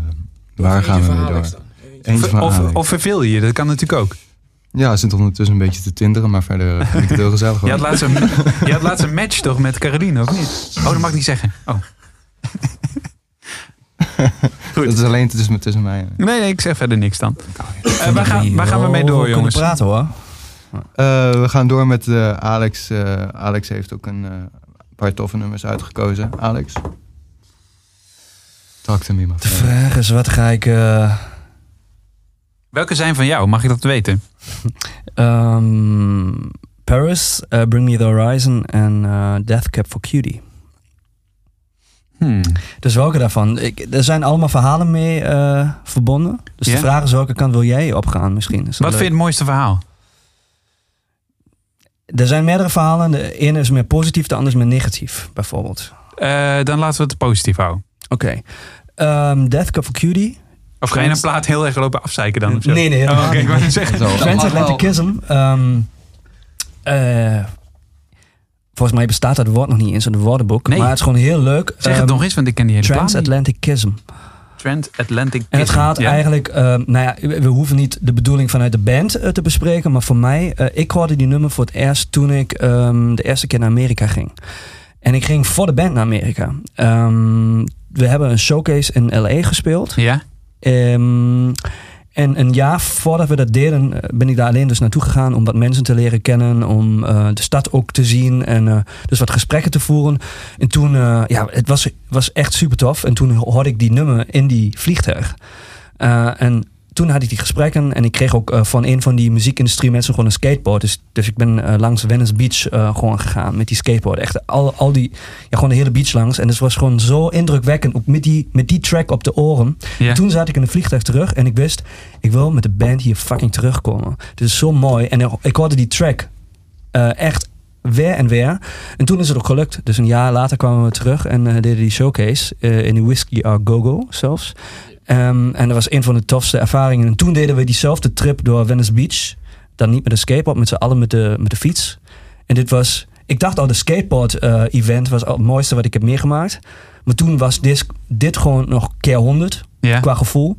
waar gaan we mee door? Eentje van Of, of verveel je je? Dat kan natuurlijk ook. Ja, ze zit ondertussen een beetje te tinderen, maar verder eh, vind ik het heel gezellig. Je had, laatst een, je had laatst een match toch met Caroline, of niet? Oh, dat mag ik niet zeggen. Oh. Dat is alleen tussen, tussen mij. Nee, nee, ik zeg verder niks dan. Eh, waar, gaan, waar gaan we mee door, Kunnen jongens? praten hoor. Eh, we gaan door met eh, Alex. Eh, Alex heeft ook een eh, paar toffe nummers uitgekozen. Alex? Talk to me, my De vraag is, wat ga ik... Welke zijn van jou? Mag ik dat weten? ehm, Paris, eh, Bring Me The Horizon en eh, Death Cab for Cutie. Hmm. Dus welke daarvan? Ik, er zijn allemaal verhalen mee eh, verbonden. Dus de vraag is welke kant wil jij opgaan misschien? Wat leuk? vind je het mooiste verhaal? Er zijn meerdere verhalen. De ene is meer positief, de andere is meer negatief, bijvoorbeeld. Dan laten we het positief houden. Oké. Ehm, Death Cab for Cutie. Of ga je een plaat heel erg lopen afzeiken dan? Of zo? Nee, nee, Oh, Oké, ik wou net zeggen. Zo. Transatlanticism. ehm, eh, volgens mij bestaat dat woord nog niet eens in het woordenboek. Nee. Maar het is gewoon heel leuk. Zeg het Ehm, nog eens, want ik ken die hele. Transatlanticism. Transatlantic En het gaat Ja? eigenlijk, ehm, nou ja, we hoeven niet de bedoeling vanuit de band eh, te bespreken, maar voor mij, eh, ik hoorde die nummer voor het eerst toen ik ehm, de eerste keer naar Amerika ging. En ik ging voor de band naar Amerika. Ehm, we hebben een showcase in LA gespeeld. Ja? Ehm, en een jaar voordat we dat deden, eh, ben ik daar alleen dus naartoe gegaan om wat mensen te leren kennen, om eh, de stad ook te zien en eh, dus wat gesprekken te voeren. En toen, ja, het was, was echt super tof. En toen hoorde ik die nummer in die vliegtuig. En toen had ik die gesprekken en ik kreeg ook eh, van een van die muziekindustrie mensen gewoon een skateboard. Dus, dus ik ben eh, langs Venice Beach eh, gewoon gegaan met die skateboard. Echt al, al die, ja, gewoon de hele beach langs. En het was gewoon zo indrukwekkend, ook met die, met die track op de oren. En toen zat ik in een vliegtuig terug en ik wist, ik wil met de band hier fucking terugkomen. Het is zo mooi. En ik hoorde die track echt weer en weer. En toen is het ook gelukt. Dus een jaar later kwamen we terug en deden die showcase in de Whiskey Our Go-Go zelfs. Ehm, en dat was een van de tofste ervaringen. En toen deden we diezelfde trip door Venice Beach. Dan niet met een skateboard, met z'n allen met de, met de fiets. En dit was... Ik dacht al, de skateboard-event was al het mooiste wat ik heb meegemaakt. Maar toen was dit, dit gewoon nog keer 100 Ja? qua gevoel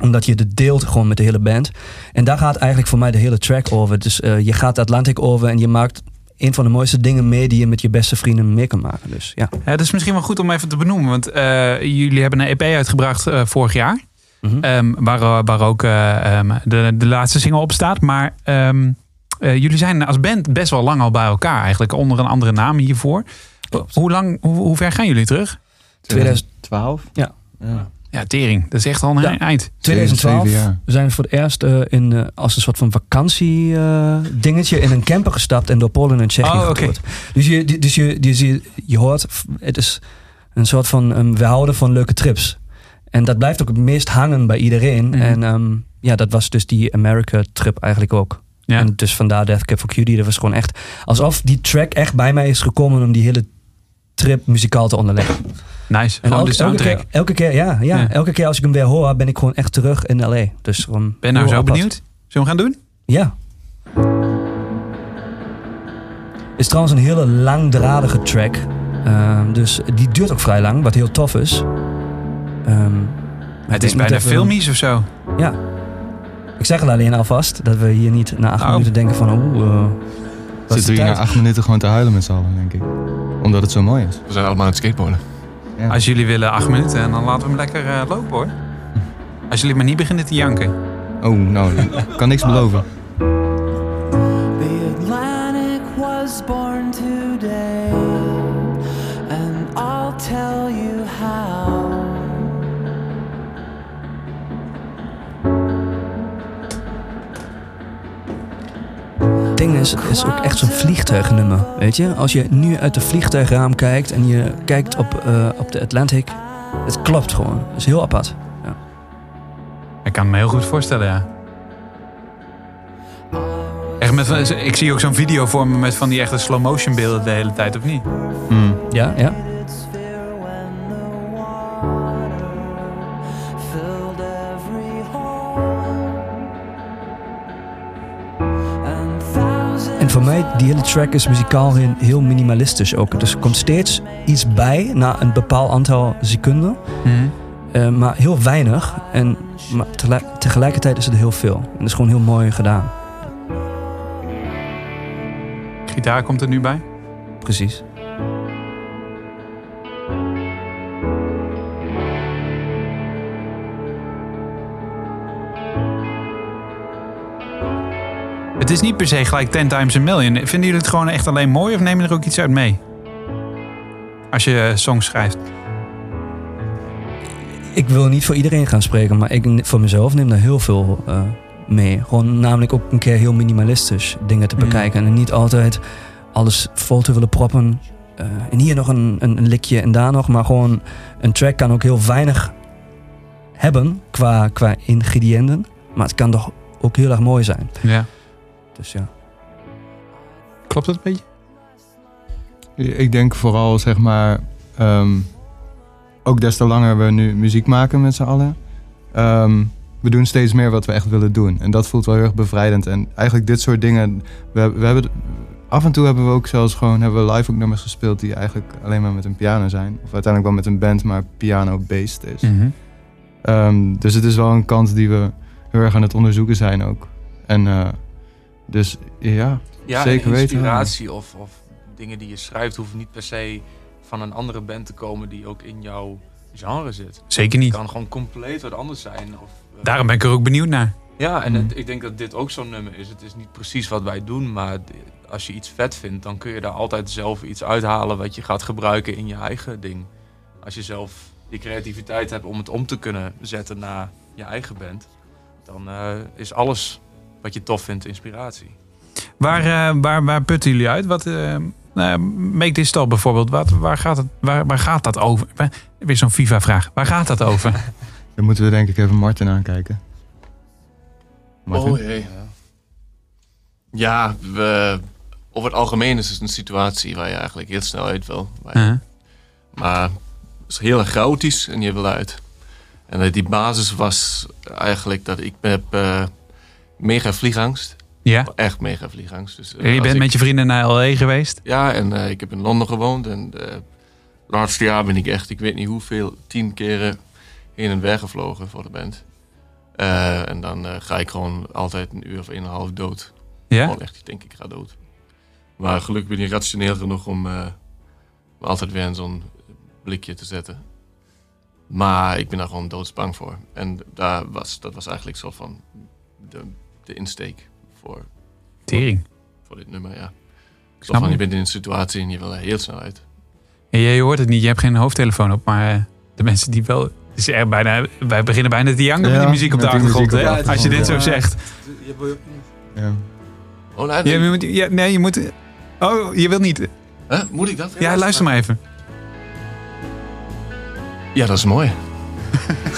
omdat je het deelt gewoon met de hele band. En daar gaat eigenlijk voor mij de hele track over. Dus eh, je gaat de Atlantic over en je maakt een van de mooiste dingen mee die je met je beste vrienden mee kan maken. Dus ja. Ja, dat is misschien wel goed om even te benoemen. Want eh, jullie hebben een EP uitgebracht eh, vorig jaar. Mhm. Ehm, waar, waar ook eh, ehm, de, de laatste single op staat. Maar ehm, eh, jullie zijn als band best wel lang al bij elkaar eigenlijk. Onder een andere naam hiervoor. Klopt. Hoe, lang, hoe, hoe ver gaan jullie terug? 2012? Ja. ja. Ja, tering. Dat is echt al een Ja. eind. 2012 Zeven jaar. we zijn voor het eerst eh, in, eh, als een soort van vakantie eh, dingetje in een camper gestapt en door Polen en Tsjechië Oh. Dus, je, dus je, dus je, je hoort, het is een soort van, um, we houden van leuke trips. En dat blijft ook het meest hangen bij iedereen. Mhm. En ehm, ja, dat was dus die America-trip eigenlijk ook. Ja. En dus vandaar Death Cab for Cutie. Dat was gewoon echt alsof die track echt bij mij is gekomen om die hele trip muzikaal te onderleggen. Nice. En Gewoon elke, de elke, soundtrack. keer, elke keer, ja, ja, Ja. elke keer als ik hem weer hoor, ben ik gewoon echt terug in LA. Dus gewoon Ben nou heel zo apart. benieuwd. Zullen we hem gaan doen? Ja. Is trouwens een hele langdradige track. Ehm, dus die duurt ook vrij lang, wat heel tof is. Ehm, Het is bijna even- filmisch of zo. Ja. Ik zeg het alleen alvast, dat we hier niet na acht Oh. minuten denken van oeh, uh, Zitten we hier na acht minuten gewoon te huilen met z'n allen, denk ik. Omdat het zo mooi is. We zijn allemaal aan het skateboarden. Ja. Als jullie willen acht minuten, dan laten we hem lekker eh, lopen hoor. Als jullie maar niet beginnen te janken. Oh, nou, ik kan niks beloven. Ding is, het is ook echt zo'n vliegtuignummer, weet je? Als je nu uit de vliegtuigraam kijkt en je kijkt op, eh, op de Atlantic, het klopt gewoon. Het is heel apart. Ik kan me heel goed voorstellen, ja. Echt met, ik zie ook zo'n video voor me met van die echte slow motion beelden de hele tijd, of niet? Hmm. Ja, ja. Voor mij, die hele track is muzikaal heel, heel minimalistisch ook. Dus er komt steeds iets bij na een bepaald aantal seconden. eh, maar heel weinig. En maar tegelijk- tegelijkertijd is het heel veel. En dat is gewoon heel mooi gedaan. Gitaar komt er nu bij. Precies. Het is niet per se gelijk 10 times a million. Vinden jullie het gewoon echt alleen mooi of nemen je er ook iets uit mee? Als je eh, songs schrijft. Ik wil niet voor iedereen gaan spreken, maar ik voor mezelf neem daar heel veel eh, mee. Gewoon namelijk ook een keer heel minimalistisch dingen te Mhm. bekijken. En niet altijd alles vol te willen proppen. Eh, en hier nog een, een, een likje en daar nog. Maar gewoon een track kan ook heel weinig hebben qua, qua ingrediënten. Maar het kan toch ook heel erg mooi zijn. Ja. Dus ja. Klopt dat een beetje? Ik denk vooral, zeg maar, ehm, ook des te langer we nu muziek maken met z'n allen. ehm, we doen steeds meer wat we echt willen doen. En dat voelt wel heel erg bevrijdend. En eigenlijk dit soort dingen, we, we hebben, af en toe hebben we ook zelfs gewoon, hebben we live ook nummers gespeeld die eigenlijk alleen maar met een piano zijn. Of uiteindelijk wel met een band, maar piano-based is. Mhm. Ehm, dus het is wel een kant die we heel erg aan het onderzoeken zijn ook. En eh, dus ja, Ja, Zeker en weten. inspiratie of, of dingen die je schrijft hoeven niet per se van een andere band te komen die ook in jouw genre zit. Zeker Het niet. kan gewoon compleet wat anders zijn. Of, eh, Daarom ben ik er ook benieuwd naar. Ja, en Mm. het- ik denk dat dit ook zo'n nummer is. Het is niet precies wat wij doen, maar als je iets vet vindt, dan kun je daar altijd zelf iets uithalen wat je gaat gebruiken in je eigen ding. Als je zelf die creativiteit hebt om het om te kunnen zetten naar je eigen band, dan eh, is alles wat je tof vindt inspiratie. Waar, eh, waar, waar putten jullie uit? Wat, eh, nou, Make This Stop bijvoorbeeld. Wat, waar, gaat het, waar, waar gaat dat over? Weer zo'n FIFA-vraag. Waar gaat dat over? dan moeten we denk ik even Martin aankijken. Martin? Oh jee. Ja, we, over het algemeen is het een situatie waar je eigenlijk heel snel uit wil. Waar je- Uh-huh. Maar het is heel erg chaotisch en je wil uit. En die basis was eigenlijk dat ik heb eh, mega vliegangst. Ja. Echt mega vliegangst. Dus, eh, Je bent ik- met je vrienden naar L.A. geweest. Ja, en eh, ik heb in Londen gewoond. En eh laatste jaar ben ik echt, ik weet niet hoeveel, tien keren heen en weer gevlogen voor de band. En dan ga ik gewoon altijd een uur of eenenhalf dood. Ja? Gewoon echt, ik denk ik ga dood. Maar gelukkig ben ik rationeel genoeg om altijd weer in zo'n blikje te zetten. Maar ik ben daar gewoon doodsbang voor. En daar was, dat was eigenlijk zo van de, de insteek voor, Tering. voor dit nummer, ja. Zo Snap van, je bent in een situatie en je wil er heel snel uit. En je, je hoort het niet, je hebt geen hoofdtelefoon op. Maar eh, de mensen die wel... Is echt bijna, wij beginnen bijna te janken met die muziek op de achtergrond. op hè? Als je dit zo zegt. Ja. Oh, nee, Ja, nee. je moet, ja, nee, je moet... Oh, je wilt niet... Huh? Moet ik dat? Ja, luister maar even. Ja, dat is mooi.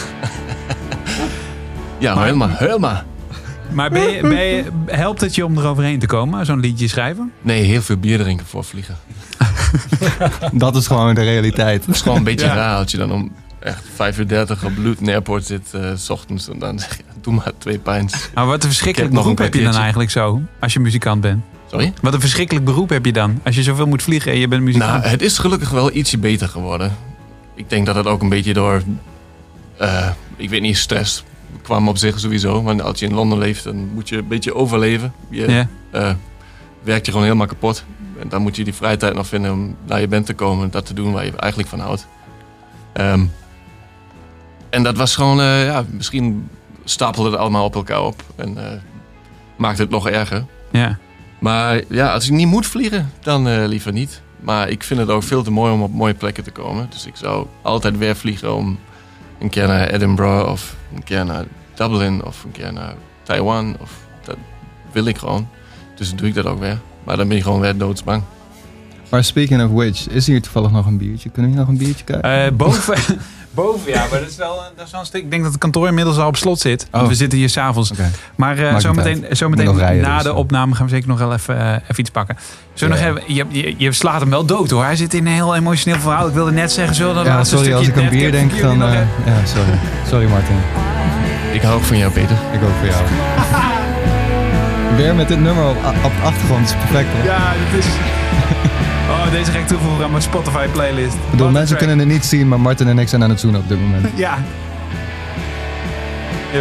Ja, helemaal, helemaal. Maar ben je, ben je, helpt het je om eroverheen te komen, zo'n liedje schrijven? Nee, heel veel bier drinken voor vliegen. Dat is gewoon de realiteit. Het is gewoon een beetje Ja. raar als je dan om echt 5 uur 30 op Luton Airport zit, eh, s ochtends. En dan zeg je, doe maar twee pints. Nou, wat een verschrikkelijk beroep een heb je dan eigenlijk zo, als je muzikant bent? Sorry? Wat een verschrikkelijk beroep heb je dan, als je zoveel moet vliegen en je bent muzikant? Nou, het is gelukkig wel ietsje beter geworden. Ik denk dat het ook een beetje door, eh, ik weet niet, stress kwam op zich sowieso. Want als je in Londen leeft, dan moet je een beetje overleven. Je ja. eh, werkt je gewoon helemaal kapot. En dan moet je die vrije tijd nog vinden om naar je band te komen. Dat te doen waar je eigenlijk van houdt. Ehm, en dat was gewoon, eh, ja, misschien stapelde het allemaal op elkaar op. En eh, maakte het nog erger. ja. Maar ja, als ik niet moet vliegen, dan liever niet. Maar ik vind het ook veel te mooi om op mooie plekken te komen. Dus ik zou altijd weer vliegen om een keer naar Edinburgh of een keer naar Dublin of een keer naar Taiwan. Of, dat wil ik gewoon. Dus dan doe ik dat ook weer. Maar dan ben je gewoon weer doodsbang. Maar speaking of which, is hier toevallig nog een biertje? Kunnen we hier nog een biertje kijken? Eh, boven, boven, ja, maar dat is wel, dat is wel een stuk. Ik denk dat het kantoor inmiddels al op slot zit. Want Oh. we zitten hier s'avonds. Oké. Maar eh, niet zometeen, zometeen rijden, na dus, de eh. opname gaan we zeker nog wel even, eh, even iets pakken. Zullen nog even, je, je, je slaat hem wel dood hoor. Hij zit in een heel emotioneel verhaal. Ik wilde net zeggen, zullen we dat Ja, laatste sorry, als ik aan bier denk, dan... eh, ja, sorry. Sorry Martin. Ik hou ook van jou, Peter. Ik ook voor jou. Weer met dit nummer op, op de achtergrond. is perfect, hoor. Ja, dat is... Oh, deze ga ik toevoegen aan mijn Spotify playlist. Ik bedoel, mensen kunnen het niet zien, maar Martin en ik zijn aan het zoenen op dit moment. Ja.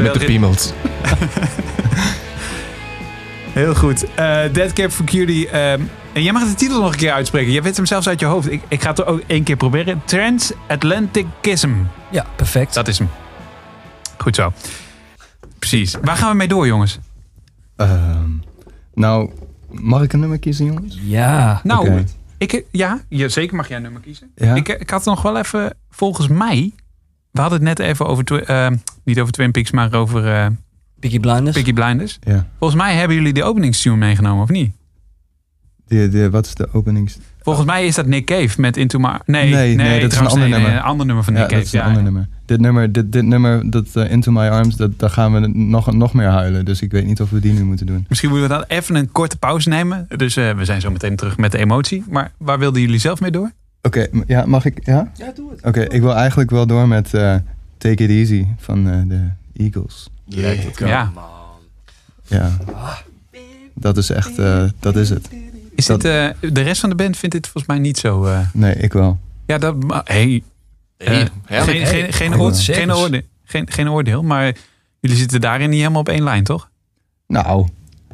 Met de piemels. Heel goed. Eh Dead Cap for Cutie. ehm, en jij mag de titel nog een keer uitspreken. Je weet hem zelfs uit je hoofd. Ik, ik ga het er ook één keer proberen. Transatlanticism. Ja, perfect. Dat is hem. Goed zo. Precies. Waar gaan we mee door, jongens? Ehm, nou, mag ik een nummer kiezen, jongens? Ja. Nou. Ik, ja, ja, zeker mag jij een nummer kiezen. Ja? Ik, ik had nog wel even, volgens mij... We hadden het net even over, Twi- eh, niet over Twin Peaks, maar over eh Peaky Blinders. Peaky Blinders. Ja. Volgens mij hebben jullie de openingstune meegenomen, of niet? De, de, wat is de openings... Volgens mij is dat Nick Cave met Into My... Nee, Nee, nee, dat is een ander nee, nee, nummer. een ander nummer van Nick Ja, Cave. dat is een ja, ander ja. nummer. Dit nummer, dit, dit nummer dat, eh, Into My Arms, dat, daar gaan we nog, nog meer huilen. Dus ik weet niet of we die nu moeten doen. Misschien moeten we dan even een korte pauze nemen. Dus eh, we zijn zo meteen terug met de emotie. Maar waar wilden jullie zelf mee door? Oké, ja, mag ik? Ja? Ja, doe het. Oké, ik wil eigenlijk wel door met eh, Take It Easy van eh, de Eagles. Ja. Ja. Dat is echt, eh, dat is het. Is Dat- dit, eh, de rest van de band vindt dit volgens mij niet zo... eh, Nee, ik wel. ja, dat... Hey, eh, Hey, heerlijk. geen, geen, geen, oor- oordeel, geen, geen oordeel, maar jullie zitten daarin niet helemaal op één lijn, toch? Nou,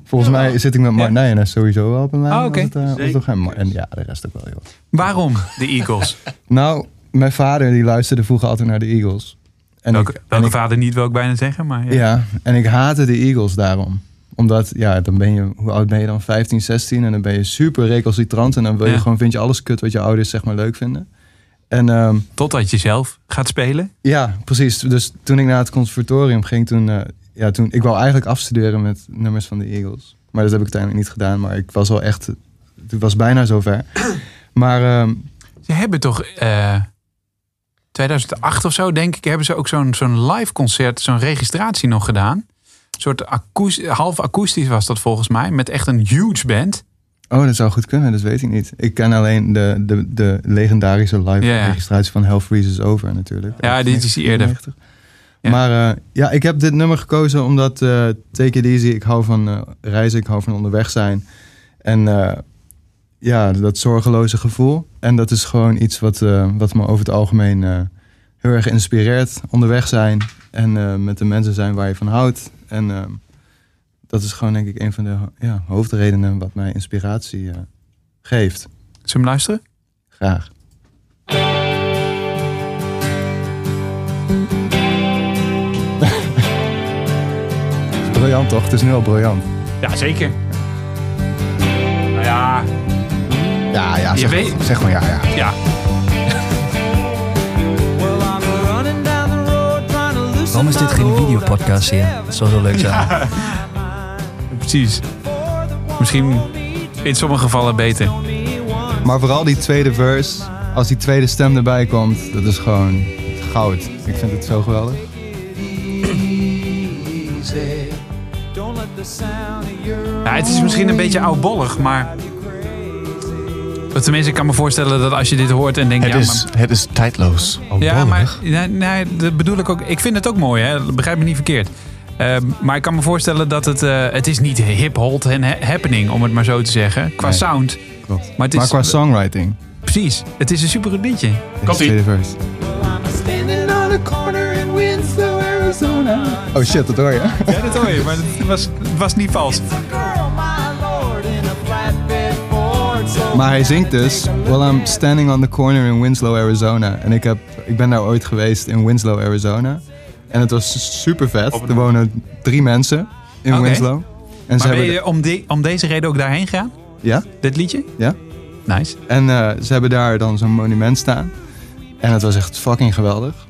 volgens mij zit ik met Mark Ja. Sowieso wel op een lijn. Ah, oké. eh, En ja, de rest ook wel, joh. Waarom de Eagles? Nou, mijn vader die luisterde vroeger altijd naar de Eagles. En welke ik- en welke ik- vader niet, wil ik bijna zeggen. Maar ja. Ja, en ik haatte de Eagles daarom. Omdat, ja, dan ben je, hoe oud ben je dan? 15, 16 en dan ben je super recalcitrant. En dan wil je Ja. gewoon, vind je alles kut wat je ouders zeg maar leuk vinden. En ehm, Totdat je zelf gaat spelen. ja, precies. Dus toen ik naar het conservatorium ging, toen, eh, ja, toen, ik wou eigenlijk afstuderen met nummers van de Eagles. Maar dat heb ik uiteindelijk niet gedaan. Maar ik was wel echt, het was bijna zover. Maar ehm, Ze hebben toch eh 2008 of zo, denk ik, hebben ze ook zo'n zo'n live concert, zo'n registratie nog gedaan. Soort half akoestisch was dat volgens mij, met echt een huge band. oh, dat zou goed kunnen, dat weet ik niet. Ik ken alleen de, de, de legendarische live Ja, ja. registratie van Hell Freezes Over natuurlijk. Ja, die is eerder. 1994. Ja. Maar eh, ja, ik heb dit nummer gekozen omdat eh Take It Easy, ik hou van eh, reizen, ik hou van onderweg zijn. En ja, dat zorgeloze gevoel. En dat is gewoon iets wat, wat me over het algemeen heel erg inspireert. Onderweg zijn en met de mensen zijn waar je van houdt. En eh, dat is gewoon denk ik een van de ja, hoofdredenen wat mij inspiratie eh, geeft. Zullen we hem luisteren? Graag. briljant toch? Het is nu al briljant. Ja, zeker. Nou ja, Ja, ja, Je zeg, weet- zeg maar ja, ja. ja. Waarom is dit geen videopodcast hier? Dat zou zo leuk zijn. precies. Misschien in sommige gevallen beter. Maar vooral die tweede verse, als die tweede stem erbij komt, dat is gewoon, goud. Ik vind het zo geweldig. Ja, het is misschien een beetje oudbollig, maar... Tenminste, ik kan me voorstellen dat als je dit hoort en denkt... Het, ja, is, maar, het is tijdloos. ja, maar nee, nee, dat bedoel ik ook. Ik vind het ook mooi, hè? begrijp me niet verkeerd. Ehm, maar ik kan me voorstellen dat het... eh, het is niet hip-hot en ha- happening, om het maar zo te zeggen. Qua Nee. sound. Klopt. Maar Maar, het is... qua songwriting. Precies. Het is een super goed liedje. Oh shit, dat hoor je. Ja, dat hoor je, maar het was, het was niet vals. Maar hij zingt dus, Well, I'm standing on the corner in Winslow, Arizona. En ik, heb, ik ben daar ooit geweest in Winslow, Arizona. En het was super vet. Er wonen drie mensen in. Winslow. En Maar ze ben hebben, je om, die- om deze reden ook daarheen gegaan? ja, Dit liedje? ja. Nice. En eh, ze hebben daar dan zo'n monument staan. En het was echt fucking geweldig.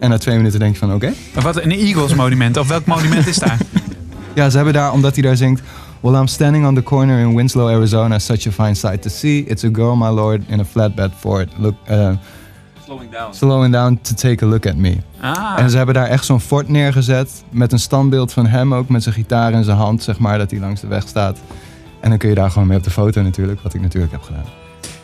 En na twee minuten denk je van, oké. Wat een Eagles monument. Of welk monument is daar? Ja, ze hebben daar, omdat hij daar zingt... Well, I'm standing on the corner in Winslow, Arizona. Such a fine sight to see. It's a girl, my lord, in a flatbed Ford. Look, uh, Slowing down. slowing down to take a look at me. Ah. En ze hebben daar echt zo'n fort neergezet. Met een standbeeld van hem ook. Met zijn gitaar in zijn hand, zeg maar. Dat hij langs de weg staat. En dan kun je daar gewoon mee op de foto natuurlijk. Wat ik natuurlijk heb gedaan.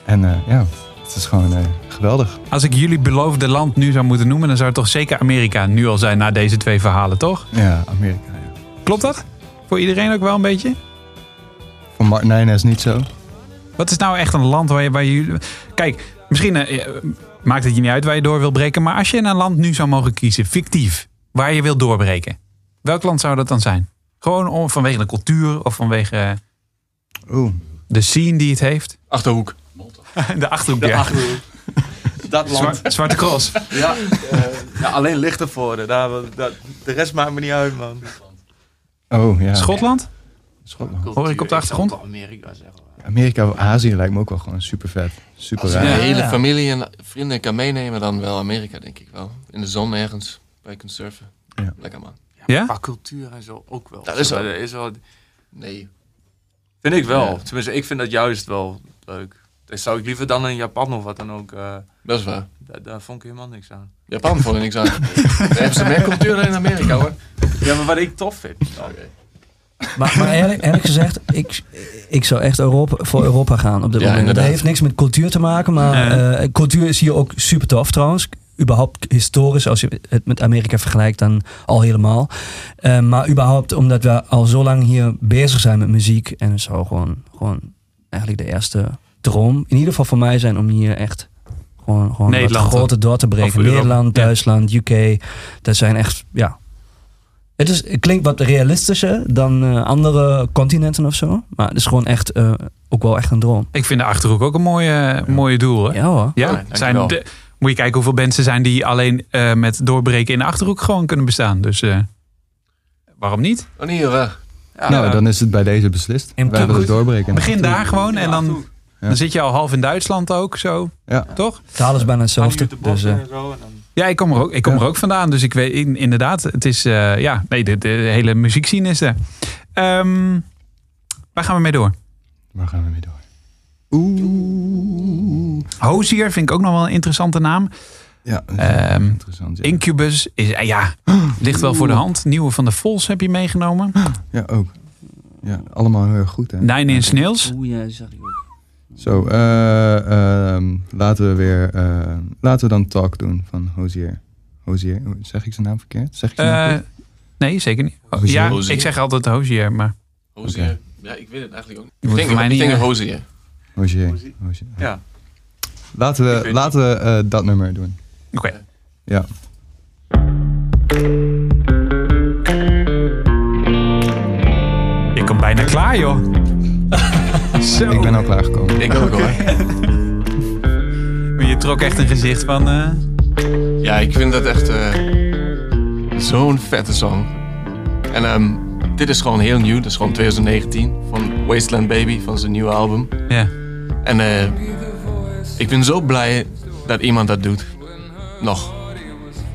En eh, ja, het is gewoon eh, geweldig. Als ik jullie beloofde land nu zou moeten noemen, dan zou het toch zeker Amerika nu al zijn na deze twee verhalen, toch? Ja, Amerika, ja. Klopt dat? Voor iedereen ook wel een beetje? Martin Nijnes niet zo. Wat is nou echt een land waar je... Waar je kijk, misschien eh, maakt het je niet uit waar je door wil breken. Maar als je een land nu zou mogen kiezen, fictief, waar je wil doorbreken. Welk land zou dat dan zijn? Gewoon om, vanwege de cultuur of vanwege eh, Oeh. de scene die het heeft? Achterhoek. De Achterhoek, ja. Dat land. Zwar- Zwarte Cross. Ja, eh, ja, alleen. Daar, dat, de rest maakt me niet uit, man. Oh ja. Schotland? Schotland. Hoor ik op de achtergrond? Amerika zeggen. Amerika of Azië lijkt me ook wel gewoon super vet. Super Als je de hele familie en vrienden kan meenemen, dan wel Amerika, denk ik wel. In de zon ergens, waar je kunt surfen. Ja. Lekker man. Ja? Qua cultuur en zo ook wel. Dat is wel- is wel. Nee. Vind ik wel. Ja. Tenminste, ik vind dat juist wel leuk. Dat zou ik liever dan in Japan of wat dan ook. eh, Dat is waar. daar, daar vond ik helemaal niks aan. Japan vond ik niks aan. Daar hebben ze meer cultuur dan in Amerika hoor. Ja, maar wat ik tof vind. Maar, maar eerlijk, eerlijk gezegd, ik, ik zou echt Europa, voor Europa gaan op dit Ja, moment. Dat heeft niks met cultuur te maken, maar Nee. eh, cultuur is hier ook super tof trouwens. Überhaupt historisch, als je het met Amerika vergelijkt, dan al helemaal. Eh, maar überhaupt omdat we al zo lang hier bezig zijn met muziek. En het zou gewoon, gewoon eigenlijk de eerste droom, in ieder geval voor mij zijn om hier echt gewoon, gewoon Nederland, groter door te breken. Nederland, ja. Duitsland, UK. Dat zijn echt, ja, het, is, het klinkt wat realistischer dan eh, andere continenten of zo. Maar het is gewoon echt eh, ook wel echt een droom. Ik vind de Achterhoek ook een mooie, mooie doel. Hè? Ja hoor. Ja, Oh, zijn de, moet je kijken hoeveel mensen zijn die alleen eh, met doorbreken in de Achterhoek gewoon kunnen bestaan. Dus eh, waarom niet? Oh nee, hoor. Ja, nou, dan is het bij deze beslist. En Wij willen goed. doorbreken. Begin daar gewoon en dan, Ja. dan zit je al half in Duitsland ook zo, Ja. toch? Taal is bijna hetzelfde. Dus, eh, en zo. En dan... Ja, ik kom er ook, ik kom Ja. er ook vandaan. Dus ik weet in- inderdaad, het is, eh, ja, nee, de, de hele muziekscene is er. Ehm, waar gaan we mee door? Waar gaan we mee door? Oeh. Hozier vind ik ook nog wel een interessante naam. Ja, Ehm, interessant. Ja. Incubus is, eh, ja, ligt wel voor de hand. Nieuwe van de Vols heb je meegenomen. ja, ook. Ja, allemaal heel erg goed. Hè? Nine Inch Nails. Oeh, ja, zag ik ook. Zo, eh, ehm, laten we weer, eh, laten we dan Talk doen van Hozier. Hozier, zeg ik zijn naam verkeerd? Zeg ik zijn naam Eh, nee, zeker niet. Hozier. ja, Hozier. ik zeg altijd Hozier, maar Hozier. Ja, ik weet het eigenlijk ook niet. Je Ik denk, mij ik niet, denk Hozier. Hozier. Hozier. Hozier. Ja. Laten we, laten we eh, dat nummer doen. oké. Ja. Ik kom bijna klaar, joh. Zo. Ik ben al klaargekomen. Ik ook hoor. Maar Je trok echt een gezicht van... eh, Ja, ik vind dat echt eh, zo'n vette song. En ehm, dit is gewoon heel nieuw. Dat is gewoon 2019 van Wasteland Baby, van zijn nieuwe album. ja. En eh, ik ben zo blij dat iemand dat doet. Nog.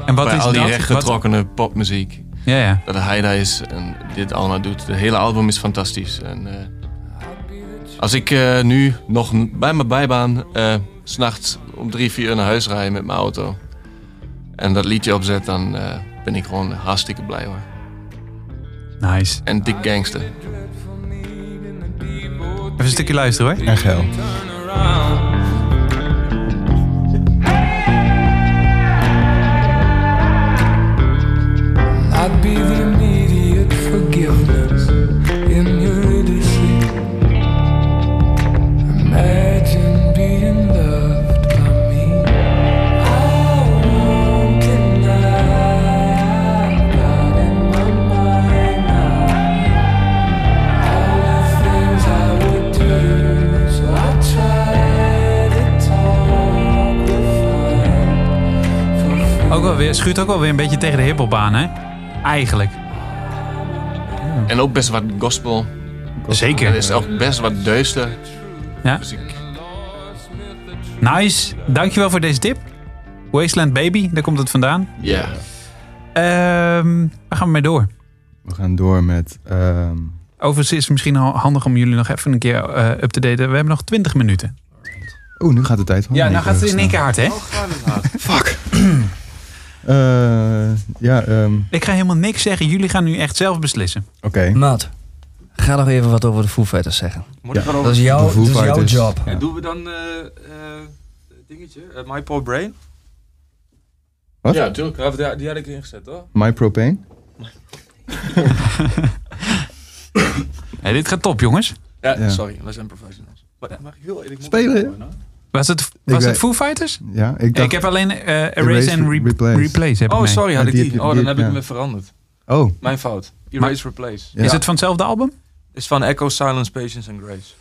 En wat Bij is al die dat? rechtgetrokkene popmuziek. Ja, ja. Dat hij daar is en dit allemaal doet. Het hele album is fantastisch. En, eh, als ik eh, nu nog bij mijn bijbaan eh, 's s'nachts om drie, vier uur naar huis rij met mijn auto. en dat liedje opzet, dan eh, ben ik gewoon hartstikke blij hoor. Nice. En dik gangster. Even een stukje luisteren hoor. I'd be the wel weer, schuurt ook wel weer een beetje tegen de hiphop aan, hè? Eigenlijk. En ook best wat gospel. Zeker. Het is ook best wat duister. Ja. Nice. Dankjewel voor deze tip. Wasteland Baby, daar komt het vandaan. ja. Ehm waar gaan we mee door? We gaan door met... ehm, Overigens is het misschien handig om jullie nog even een keer eh, up te daten. We hebben nog 20 minuten. Oeh, nu gaat de tijd Ja, nou gaat het in één keer hard, hè? Fuck. Eh, ja, ehm, Ik ga helemaal niks zeggen. Jullie gaan nu echt zelf beslissen. oké. Maat, ga nog even wat over de Foo Fighters zeggen. Moet Ja. ik gewoon Dat over... is, jouw, dat is jouw Fighters. job. Ja, doen we dan eh eh, dingetje? My Poor Brain? Wat? Ja, tuurlijk. Ja, die, die had ik ingezet, toch? My Propane? Hey, dit gaat top, jongens. Ja, Ja. sorry, we zijn professionals. Maar, ja, mag ik heel eerlijk Spelen, Was het, was weet- het Foo Fighters? Ja, ik dacht... Ik heb alleen eh Erase, Erase, en re- Replace. Replace. heb ik Oh, sorry, had ik die Oh, dan heb ik weer veranderd. Oh, Mijn fout. Erase, Replace. Ja. Is het van hetzelfde album? Is van Echo, Silence, Patience and Grace.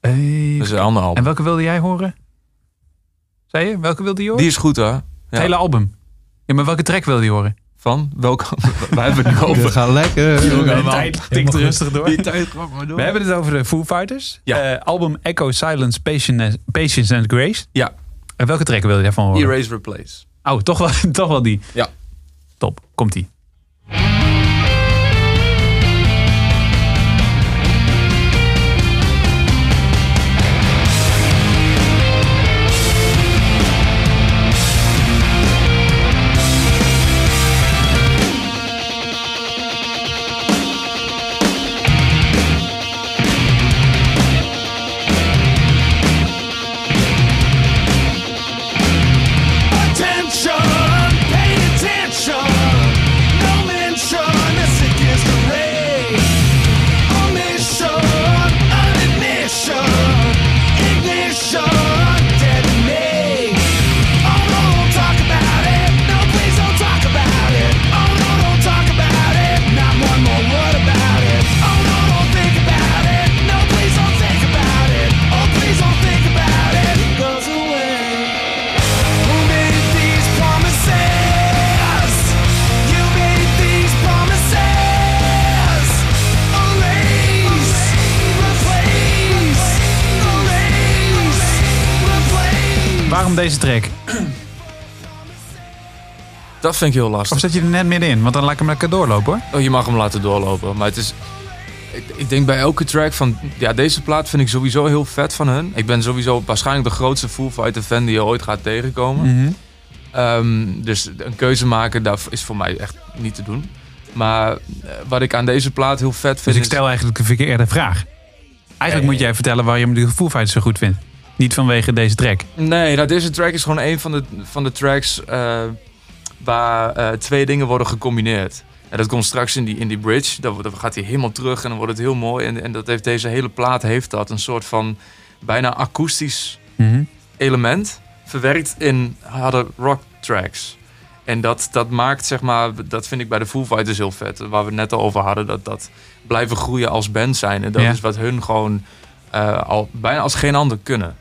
Hey. Dat is een ander album. En welke wilde jij horen? Zei je? Welke wilde je horen? Die is goed, hè? Het hele album. Ja, maar welke track wilde je horen? Van? Welke? Wij hebben het nu over. gaat lekker. De tijd tikt rustig door. Die tijd kwam maar door. We hebben het over de Foo Fighters. Ja. Eh, album Echo, Silence, Patience, Patience and Grace. Ja. En welke track wil je daarvan horen? Erase, Replace. Oh, toch wel, toch wel die. Ja. Top, komt-ie. Deze track? Dat vind ik heel Of lastig. zat je er net middenin? Want dan laat ik hem lekker doorlopen hoor. Oh, je mag hem laten doorlopen. Maar het is... Ik, ik denk bij elke track van... Ja, deze plaat vind ik sowieso heel vet van hun. Ik ben sowieso waarschijnlijk de grootste Foo Fighter fan die je ooit gaat tegenkomen. Mhm. Ehm, dus een keuze maken, dat is voor mij echt niet te doen. Maar eh, wat ik aan deze plaat heel vet Dus vind... ik is- stel eigenlijk de verkeerde vraag. Eigenlijk moet jij vertellen waarom je de Foo Fighters zo goed vindt. Niet vanwege deze track. Nee, nou, deze track is gewoon een van de, van de tracks eh, waar eh, twee dingen worden gecombineerd. En dat komt straks in die, in die bridge. Dan, dan gaat hij helemaal terug en dan wordt het heel mooi. En, en dat heeft deze hele plaat heeft dat. Een soort van bijna akoestisch Mhm. element. Verwerkt in harde rock tracks. En dat, dat maakt, zeg maar, dat vind ik bij de Foo Fighters heel vet. Waar we het net al over hadden. Dat dat blijven groeien als band zijn. En dat Ja. is wat hun gewoon eh, al bijna als geen ander kunnen.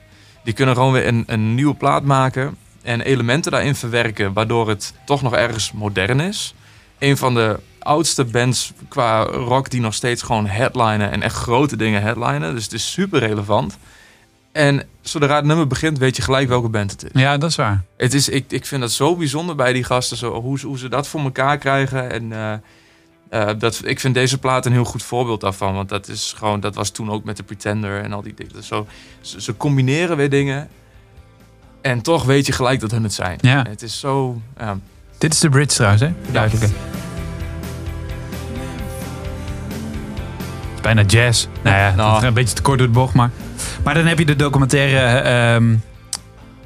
Die kunnen gewoon weer een, een nieuwe plaat maken. En elementen daarin verwerken. Waardoor het toch nog ergens modern is. Een van de oudste bands qua rock die nog steeds gewoon headlinen. En echt grote dingen headlinen. Dus het is super relevant. En zodra het nummer begint, weet je gelijk welke band het is. Ja, dat is waar. Het is ik, ik vind dat zo bijzonder bij die gasten, zo, hoe, ze- hoe ze dat voor elkaar krijgen. En eh, eh, dat, ik vind deze plaat een heel goed voorbeeld daarvan. Want dat, is gewoon, dat was toen ook met de Pretender en al die dingen. Zo, ze, ze combineren weer dingen. En toch weet je gelijk dat hun het zijn. Ja. Het is zo. ja. Dit is de bridge trouwens, hè? Duidelijk. Het is bijna jazz. Nou ja, Nou. een beetje te kort door de bocht, maar... Maar dan heb je de documentaire ehm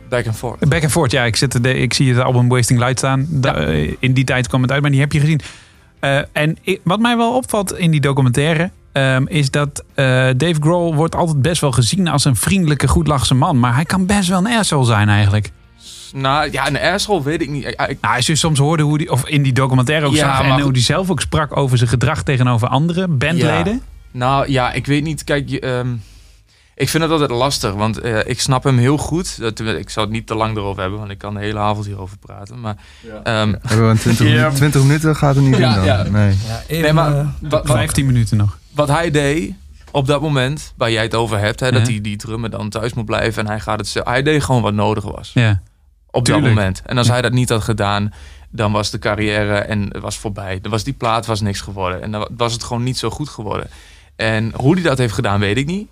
Back and forth. Back and Forth. Ja, ik, zit de, ik zie het album Wasting Light staan. Da- eh, in die tijd kwam het uit, maar die heb je gezien. Eh, en ik- wat mij wel opvalt in die documentaire... ehm, is dat eh, Dave Grohl wordt altijd best wel gezien als een vriendelijke, goedlachse man. Maar hij kan best wel een asshole zijn eigenlijk. Nou ja, een asshole weet ik niet. Ik- Nou, als je soms hoorde hoe die, of in die documentaire ook Ja, zag... en hoe hij zelf ook sprak over zijn gedrag tegenover andere bandleden. Nou ja, ik weet niet. Kijk, je, ehm, ik vind het altijd lastig, want eh, ik snap hem heel goed. Dat, ik zal het niet te lang erover hebben, want ik kan de hele avond hierover praten. Maar, ehm, Hebben we een 20, Ja. minuten, 20 minuten? Gaat het niet Ja, dan? ja. Nee. nee, maar wat, wat, 15 minuten nog. wat hij deed op dat moment, waar jij het over hebt, hè, dat hij die drummer dan thuis moet blijven en hij gaat het. Hij deed gewoon wat nodig was. Ja. Op Tuurlijk. dat moment. En als hij dat niet had gedaan, dan was de carrière en het was voorbij. Dan was die plaat was niks geworden. En dan was het gewoon niet zo goed geworden. En hoe hij dat heeft gedaan, weet ik niet.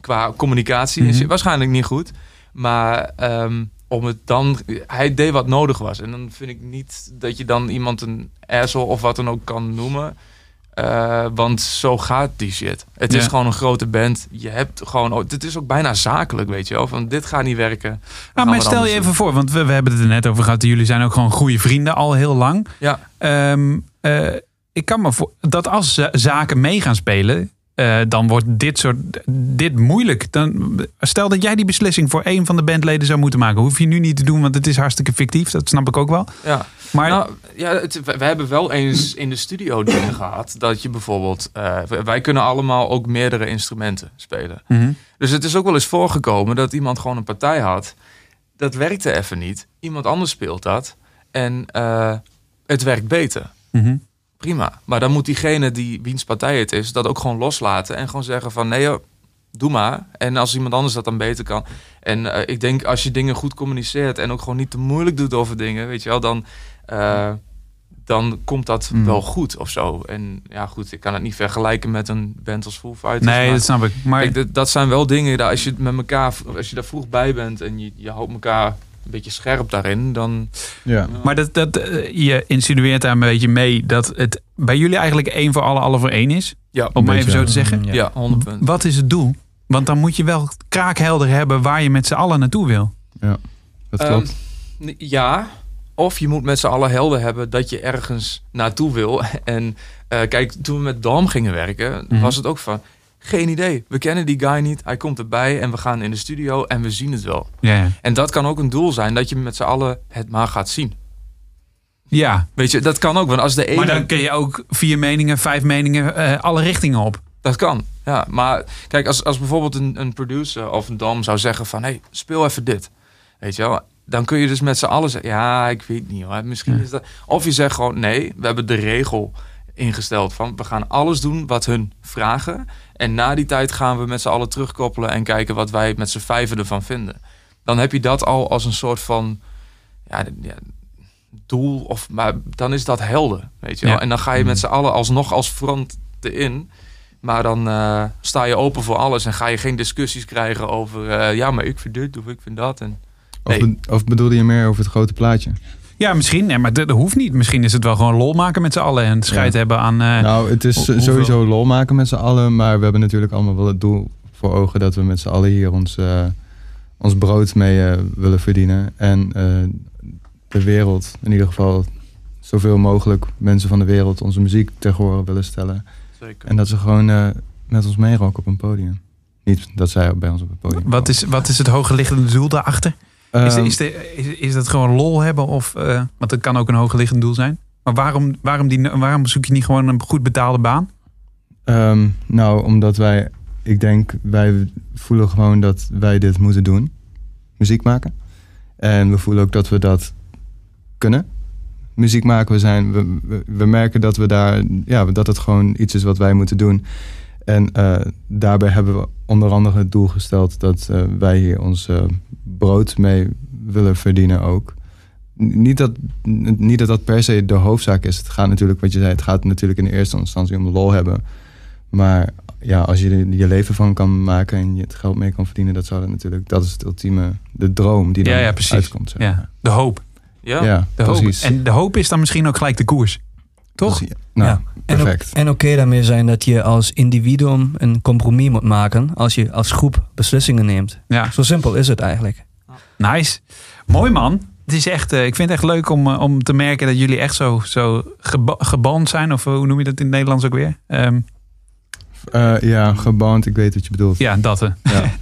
Qua communicatie is Mhm. hij waarschijnlijk niet goed. Maar ehm, om het dan... Hij deed wat nodig was. En dan vind ik niet dat je dan iemand een asshole of wat dan ook kan noemen. Eh, want zo gaat die shit. Het is gewoon een grote band. Je hebt gewoon... oh, Het is ook bijna zakelijk, weet je wel. Van dit gaat niet werken. Nou, maar stel je even doen. voor, want we, we hebben het er net over gehad. Jullie zijn ook gewoon goede vrienden al heel lang. Ja. Ehm, eh, ik kan me voor dat als za- zaken mee gaan spelen, eh, dan wordt dit soort dit moeilijk. Dan, stel dat jij die beslissing voor een van de bandleden zou moeten maken, hoef je nu niet te doen, want het is hartstikke fictief. Dat snap ik ook wel. Ja. Maar Nou, ja, het, we hebben wel eens in de studio dingen gehad. Dat je bijvoorbeeld... eh, wij kunnen allemaal ook meerdere instrumenten spelen. Mhm. Dus het is ook wel eens voorgekomen dat iemand gewoon een partij had. Dat werkte even niet. Iemand anders speelt dat. En eh, het werkt beter. Mhm. Prima. Maar dan moet diegene die wiens partij het is... dat ook gewoon loslaten. En gewoon zeggen van... nee joh, doe maar. En als iemand anders dat dan beter kan. En eh, ik denk als je dingen goed communiceert... en ook gewoon niet te moeilijk doet over dingen... weet je wel, dan... eh, dan komt dat Mm. wel goed of zo. En ja, goed, ik kan het niet vergelijken met een band als Foo Fighters. nee, maar- dat snap ik. Maar Kijk, dat, dat zijn wel dingen, dat als je het met elkaar, als je daar vroeg bij bent en je, je houdt elkaar een beetje scherp daarin, dan. Ja. Maar dat, dat, eh, je insinueert daar een beetje mee dat het bij jullie eigenlijk één voor alle, alle voor één is. Ja, Om maar even zo te zeggen. Ja. ja, 100 punten. Wat is het doel? Want dan moet je wel kraakhelder hebben waar je met z'n allen naartoe wil. Dat klopt. Ehm, n- ja, of je moet met z'n allen helder hebben dat je ergens naartoe wil. En eh, kijk, toen we met Dam gingen werken, Mhm. was het ook van. Geen idee. We kennen die guy niet. Hij komt erbij en we gaan in de studio en we zien het wel. Ja. En dat kan ook een doel zijn, dat je met z'n allen het maar gaat zien. ja. Weet je, dat kan ook. Want als de ene... maar dan kun je ook vier meningen, vijf meningen, eh, alle richtingen op. Dat kan, ja. Maar kijk, als, als bijvoorbeeld een, een producer of een dam zou zeggen van... hé, hey, speel even dit. Weet je wel? Dan kun je dus met z'n allen zeggen... ja, ik weet niet hoor, misschien Ja. is dat... Of je zegt gewoon, nee, we hebben de regel ingesteld van... we gaan alles doen wat hun vragen. En na die tijd gaan we met z'n allen terugkoppelen... en kijken wat wij met z'n vijven ervan vinden. Dan heb je dat al als een soort van... Ja, doel, of, maar dan is dat helder, weet je wel. Ja. En dan ga je met z'n allen alsnog als front erin... Maar dan eh, sta je open voor alles en ga je geen discussies krijgen over... eh, ja, maar ik vind dit of ik vind dat. En, Of, nee. of bedoelde je meer over het grote plaatje? Ja, misschien. Nee, maar dat, dat hoeft niet. Misschien is het wel gewoon lol maken met z'n allen en scheid Ja. hebben aan. eh, nou, het is hoeveel- sowieso lol maken met z'n allen. Maar we hebben natuurlijk allemaal wel het doel voor ogen... dat we met z'n allen hier ons, eh, ons brood mee eh, willen verdienen. En eh, de wereld, in ieder geval zoveel mogelijk mensen van de wereld... onze muziek ter horen willen stellen. Zeker. En dat ze gewoon eh, met ons meeroken op een podium. Niet dat zij bij ons op het podium wat, is, wat is het hogerliggende doel daarachter? Is, Ehm, is, de, is, is dat gewoon lol hebben? Of, eh, want dat kan ook een hogerliggend doel zijn. Maar waarom, waarom, die, waarom zoek je niet gewoon een goed betaalde baan? Ehm, nou, omdat wij, ik denk, wij voelen gewoon dat wij dit moeten doen. Muziek maken. En we voelen ook dat we dat kunnen. Muziek maken, we, zijn, we, we, we merken dat we daar, ja, dat het gewoon iets is wat wij moeten doen. En eh, daarbij hebben we onder andere het doel gesteld dat eh, wij hier ons eh, brood mee willen verdienen ook. Niet dat, niet dat dat per se de hoofdzaak is. Het gaat natuurlijk, wat je zei, het gaat natuurlijk in eerste instantie om lol hebben. Maar ja, als je er je leven van kan maken en je het geld mee kan verdienen, dat zou dat natuurlijk, dat is het ultieme, de droom die dan Ja, ja, precies. uitkomt. zeg Ja, de hoop. Ja. Ja, De hoop. precies. En de hoop is dan misschien ook gelijk de koers. Toch? Precies. Nou, Ja. En perfect. En oké daarmee zijn dat je als individuum een compromis moet maken als je als groep beslissingen neemt. Ja. Zo simpel is het eigenlijk. Nice. Mooi man. Het is echt, eh, ik vind het echt leuk om, eh, om te merken dat jullie echt zo, zo geba- geband zijn. Of eh, hoe noem je dat in het Nederlands ook weer? Ehm, Eh, ja, geband, ik weet wat je bedoelt. ja, dat.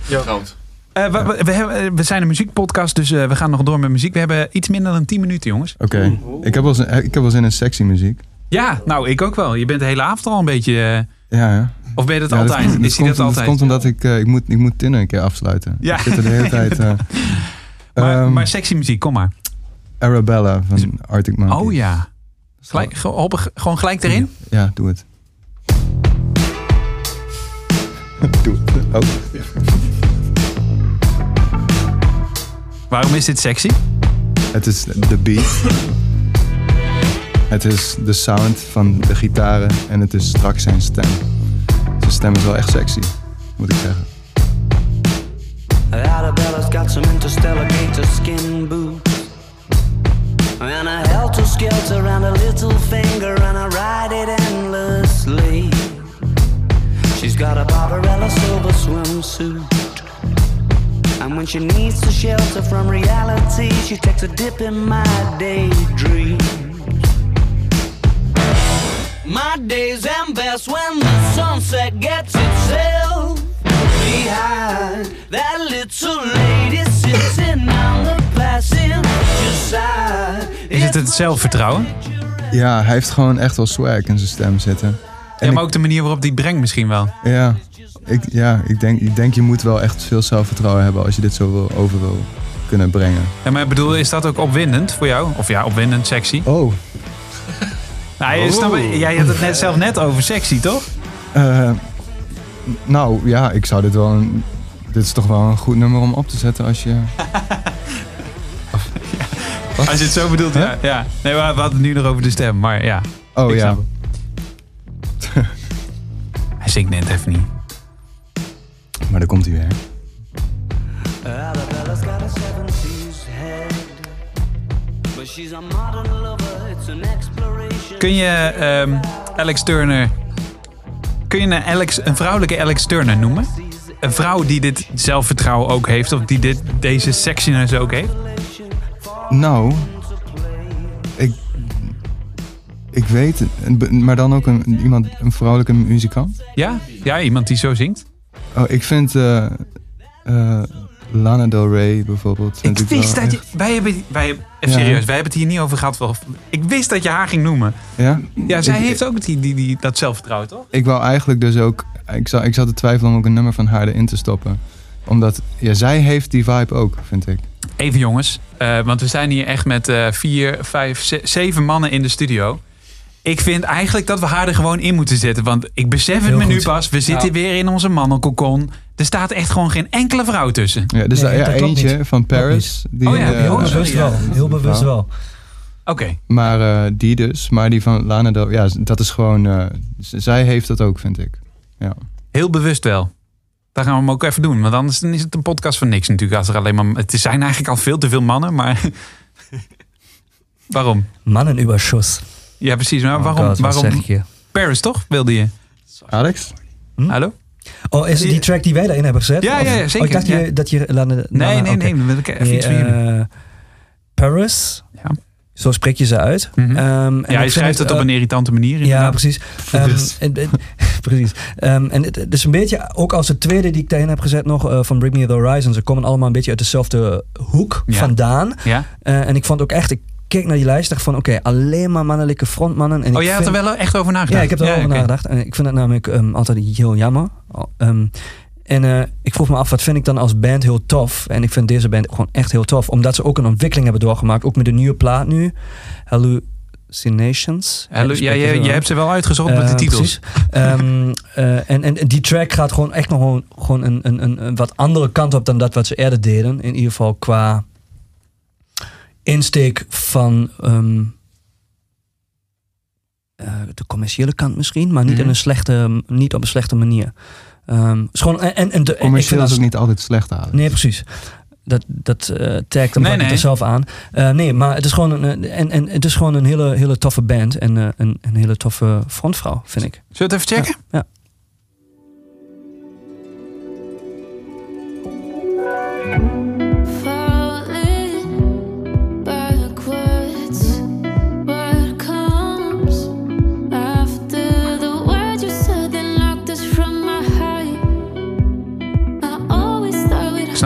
Goud. Eh, we, we, we hebben- we zijn een muziekpodcast, dus eh, we gaan nog door met muziek. We hebben iets minder dan 10 minuten, jongens. Oké, ik heb wel zin- ik heb wel zin in sexy muziek. Ja, nou, ik ook wel. Je bent de hele avond al een beetje... eh, Ja, ja. of ben je dat Ja, altijd? komt- is hij dat altijd? komt omdat ik, eh, ik, moet, ik moet Tinder een keer afsluiten. Ja. Ik zit er de hele tijd... eh maar, ehm, maar sexy muziek, kom maar. Arabella van Arctic Monkeys. Oh ja. Gelijk, ge- hoppen- gewoon gelijk erin? Ja, doe het. doe het. Oh. Waarom is dit sexy? Het is de beat. Het is de sound van de gitaren en het is straks zijn stem. Zijn stem is wel echt sexy, moet ik zeggen. Arabella's got some interstellar gator skin boots. And a helter skelter and a little finger, and I ride it endlessly. She's got a Barbarella silver swimsuit. And when she needs to shelter from reality, she takes a dip in my daydream. My days end best when the sunset gets itself behind that little lady sitting on the passenger side. Is het het zelfvertrouwen? Ja, hij heeft gewoon echt wel swag in zijn stem zitten. Ja, maar ook de manier waarop die het brengt misschien wel. Ja, ik, ja ik, denk, ik denk je moet wel echt veel zelfvertrouwen hebben als je dit zo wil, over wil kunnen brengen. Ja, maar ik bedoel, is dat ook opwindend voor jou? Of ja, opwindend, sexy? Oh, Nou, je snap- jij had het net zelf net over sexy, toch? eh, nou ja, ik zou dit wel een... Dit is toch wel een goed nummer om op te zetten als je... Als je het zo bedoelt, ja. ja. Nee, we we hadden het nu nog over de stem, maar ja. Oh Ik ja, Hij zingt net even niet. maar daar komt hij weer. Arabella's got a 70s head. But she's a modern Kun je ehm, Alex Turner... Kun je een, Alex, een vrouwelijke Alex Turner noemen? Een vrouw die dit zelfvertrouwen ook heeft, of die dit, deze sexiness ook heeft? Nou, ik, ik weet, maar dan ook een, iemand, een vrouwelijke muzikant. Ja? Ja, iemand die zo zingt? Oh, ik vind eh, eh, Lana Del Rey bijvoorbeeld. Ik wist dat je... Wij hebben, wij, even Ja. serieus, wij hebben het hier niet over gehad. wel- Ik wist dat je haar ging noemen. Ja? Ja, zij Ik- heeft ook die, die, die, dat zelfvertrouwen, toch? Ik wou eigenlijk dus ook, ik zat, ik zat te twijfelen om ook een nummer van haar erin te stoppen. Omdat, ja, zij heeft die vibe ook, vind ik. Even jongens, eh, want we zijn hier echt met eh, vier, vijf, ze- zeven mannen in de studio. Ik vind eigenlijk dat we haar er gewoon in moeten zetten. Want ik besef het Heel me nu pas. We zitten weer in onze mannenkokon. Er staat echt gewoon geen enkele vrouw tussen. Ja, dus Nee, ja, eentje niet. van Paris. Die, Oh ja, eh, heel Oh, bewust ja. wel. Heel bewust wel. Oké, Maar eh, die dus, maar die van Lana Del ja, dat is gewoon, eh, z- zij heeft dat ook, vind ik. Ja. heel bewust wel. Daar gaan we hem ook even doen. Want anders dan is het een podcast van niks natuurlijk. Als er alleen maar, het zijn eigenlijk al veel te veel mannen, maar... waarom? Mannenüberschuss. Ja, precies. Maar Oh waarom? God, waarom? zeg ik je? Paris, toch? Wilde je? Alex? Hm? Hallo? Oh, is het die track die wij daarin hebben gezet? Ja, Of- ja, ja, Oh, zeker, ik dacht ja. je, dat je... Lana, Nee, Lana- nee, oké. nee. Ik even iets eh, Paris. Ja. Zo spreek je ze uit. Mhm. Ehm, en Ja, vind schrijft het op eh, een irritante manier. Ja, inderdaad. precies. Ehm, en- en- precies. Ehm, en het, is een beetje, ook als de tweede die ik daarin heb gezet nog, eh, van Bring Me The Horizon. Ze komen allemaal een beetje uit dezelfde hoek Ja. vandaan. Ja? En ik vond ook echt, ik keek naar die lijst dacht van, oké, alleen maar mannelijke frontmannen. En Oh, jij had vind- er wel echt over nagedacht? Ja, ik heb er wel over nagedacht. En ik vind het namelijk ehm, altijd heel jammer. Oh, ehm, en eh, ik vroeg me af, wat vind ik dan als band heel tof? En ik vind deze band gewoon echt heel tof. Omdat ze ook een ontwikkeling hebben doorgemaakt. Ook met de nieuwe plaat nu. Hallucinations. Hallo, Ik ja, spreek je, je hebt ze wel uitgezocht met de eh, titels. Ehm, eh, en, en die track gaat gewoon echt nog gewoon, gewoon een, een, een, een wat andere kant op dan dat wat ze eerder deden. In ieder geval qua insteek van ehm, eh, de commerciële kant misschien, maar niet, Mhm. in een slechte, niet op een slechte manier. Ehm, is gewoon, en, en, de, Commercieel is ook niet altijd slecht halen. Nee, precies. dat, dat eh tagt hem Nee, nee, er zelf aan. Eh, nee, maar het is gewoon een, en, en het is gewoon een hele, hele toffe band en een, een hele toffe frontvrouw, vind ik. Zullen we het even checken? Ja.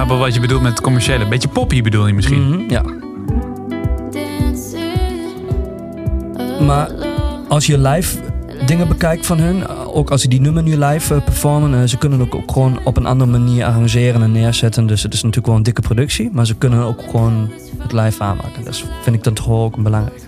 Snap wat je bedoelt met het commerciële. Beetje poppy bedoel je misschien. Mhm, ja. Maar als je live dingen bekijkt van hun, ook als ze die nummer nu live eh, performen, eh, ze kunnen het ook gewoon op een andere manier arrangeren en neerzetten. Dus het is natuurlijk wel een dikke productie, maar ze kunnen ook gewoon het live aanmaken. Dat vind ik dan toch ook belangrijk.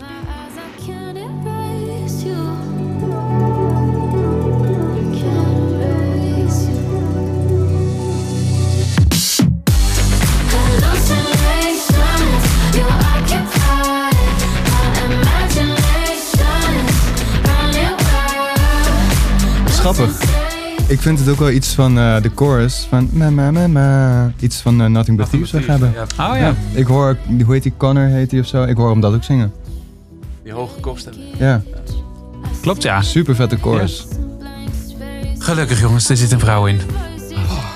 Grappig. Ik vind het ook wel iets van eh, de chorus van ma ma ma ma. Iets van eh, Nothing But Thieves weg hebben. Ja, Oh ja. Ik hoor, hoe heet die, Connor heet die of zo? Ik hoor hem dat ook zingen. die hoge kopstem. Ja, Klopt ja. super vette chorus. Gelukkig jongens, er zit een vrouw in.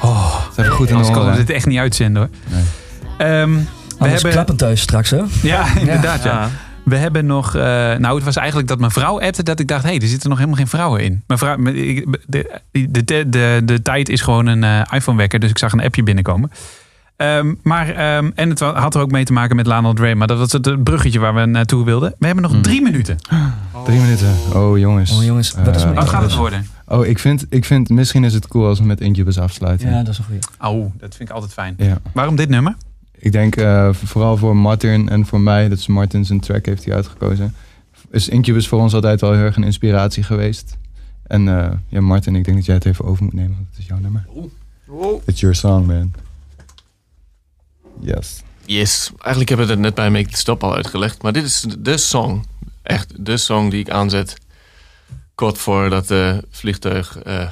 Oh, Ze hebben goed in de anders konden we dit echt niet uitzenden hoor. Nee. Ehm, we Anders hebben... klappen thuis straks, hè? Ja, inderdaad ja. We hebben nog... eh, nou, het was eigenlijk dat mijn vrouw appte dat ik dacht... hé, hey, er zitten nog helemaal geen vrouwen in. Mijn vrouw, de, de, de, de, de tijd is gewoon een eh, iPhone-wekker. Dus ik zag een appje binnenkomen. Ehm, maar, ehm, en het had er ook mee te maken met Lana Del Rey. Maar dat was het eh, bruggetje waar we naartoe wilden. We hebben nog Hmm. drie minuten. Drie minuten. Oh jongens. Oh, jongens, wat is Eh, mijn Wat gaat het worden? Oh, ik vind, ik vind, misschien is het cool als we met Incubus afsluiten. Ja, dat is een goeie. Oh, dat vind ik altijd fijn. Ja. Waarom dit nummer? Ik denk eh, vooral voor Martin en voor mij, dat is Martin zijn track heeft hij uitgekozen. Is Incubus voor ons altijd wel heel erg een inspiratie geweest. En eh, ja, Martin, ik denk dat jij het even over moet nemen, want het is jouw nummer. Oh. It's your song, man. Yes. Yes, eigenlijk hebben we het net bij Make the Stop al uitgelegd. Maar dit is de song. Echt de song die ik aanzet. Kort voordat het vliegtuig eh,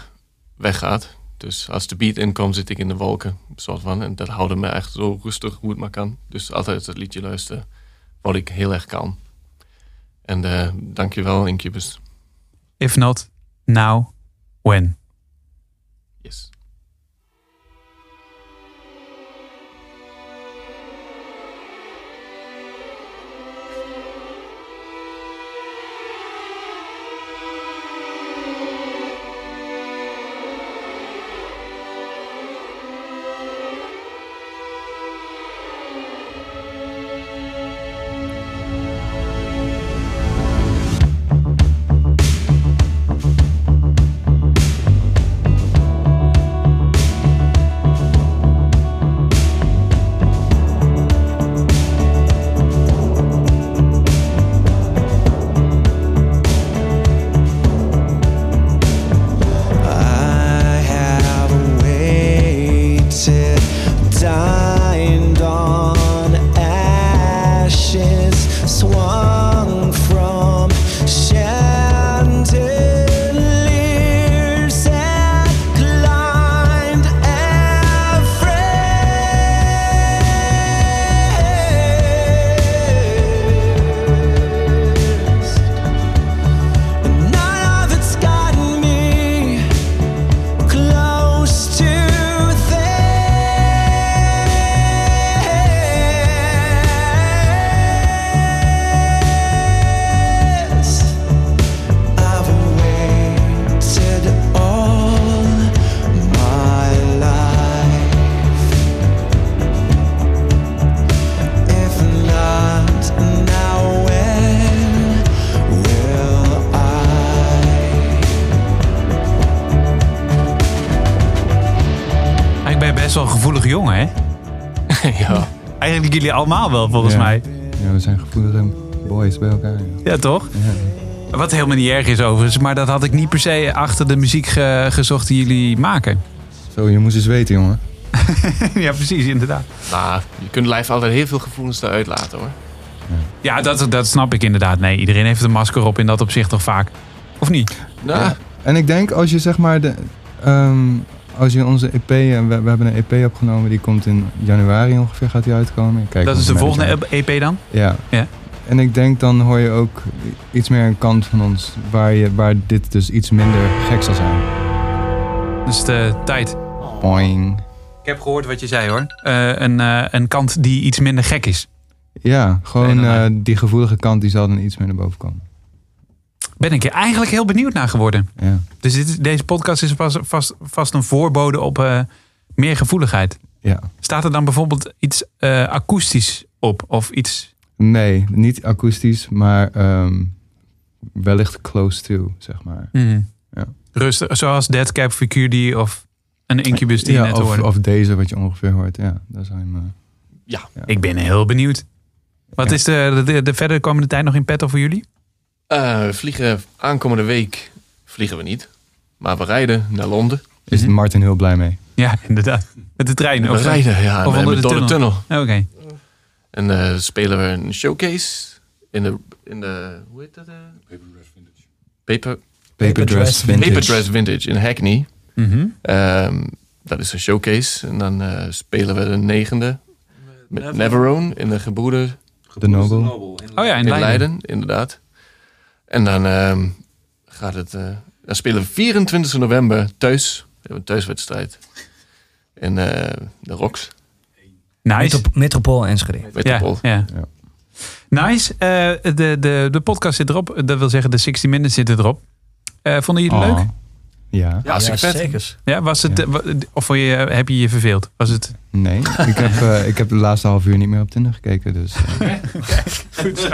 weggaat. Dus als de beat inkomt, zit ik in de wolken. Soort van. En dat houdt me echt zo rustig hoe het maar kan. Dus altijd het liedje luisteren. Word ik heel erg kalm. En eh dankjewel, Incubus. If not, now, when? Jullie allemaal wel, volgens Ja. mij. Ja, we zijn gevoelige boys bij elkaar. Ja. Ja, toch? Ja. Wat helemaal niet erg is overigens. Maar dat had ik niet per se achter de muziek ge- gezocht die jullie maken. Zo, je moest eens weten, jongen. ja, precies, inderdaad. Nou, je kunt live altijd heel veel gevoelens eruit laten hoor. Ja, dat, dat snap ik inderdaad. Nee, iedereen heeft een masker op in dat opzicht toch vaak. Of niet? Nou, Ja. En ik denk als je zeg maar de, ehm, als je onze EP, en we, we hebben een EP opgenomen, die komt in januari ongeveer, gaat die uitkomen. Kijk Dat is de volgende. EP dan? Ja. Ja. En ik denk dan hoor je ook iets meer een kant van ons, waar, je, waar dit dus iets minder gek zal zijn. Dus de tijd. Boing. Ik heb gehoord wat je zei hoor. Eh, een, eh, een kant die iets minder gek is. Ja, gewoon eh, die gevoelige kant die zal dan iets meer naar boven komen. Ben ik er eigenlijk heel benieuwd naar geworden. Ja. Dus dit, deze podcast is vast, vast, vast een voorbode op eh, meer gevoeligheid. Ja. Staat er dan bijvoorbeeld iets eh, akoestisch op? Of iets... Nee, niet akoestisch, maar ehm, wellicht close to, zeg maar. Mhm. Ja. Rustig, zoals Dead Cap for Cutie of een Incubus die je net of, hoorde. of deze wat je ongeveer hoort. Ja, daar zijn we. Ja. Ik ben heel benieuwd. Wat is de, de, de verder komende tijd nog in petto voor jullie? Eh, we vliegen aankomende week, vliegen we niet. Maar we rijden naar Londen. Is Martin heel blij mee. Ja, inderdaad. Met de trein. We of, rijden, ja, Of met- onder de door de tunnel. tunnel. Oké. En eh, spelen we een showcase in de, in de hoe heet dat? eh? Paper, Paper Dress Vintage. Paper Dress Vintage in Hackney. Mhm. Ehm, dat is een showcase. En dan eh, spelen we de negende met Neverone in de gebroeder De Nobel. Oh ja, in in Leiden. Leiden, inderdaad. En dan ehm, gaat het. eh, dan spelen we 24 november thuis. We hebben een thuiswedstrijd. In eh, de Rocks. Nice. Metrop- Metropool Enschede. Metropool. Ja, ja. Nice. Eh, de, de, de podcast zit erop. Dat wil zeggen, de 60 Minutes zitten erop. Eh, vonden jullie het Oh. leuk? Ja. Ja, vet. zeker. Ja, was het, of je, heb je je verveeld? Was het... Nee, ik heb, eh, ik heb de laatste half uur niet meer op Tinder gekeken. Dus, eh, Goed zo.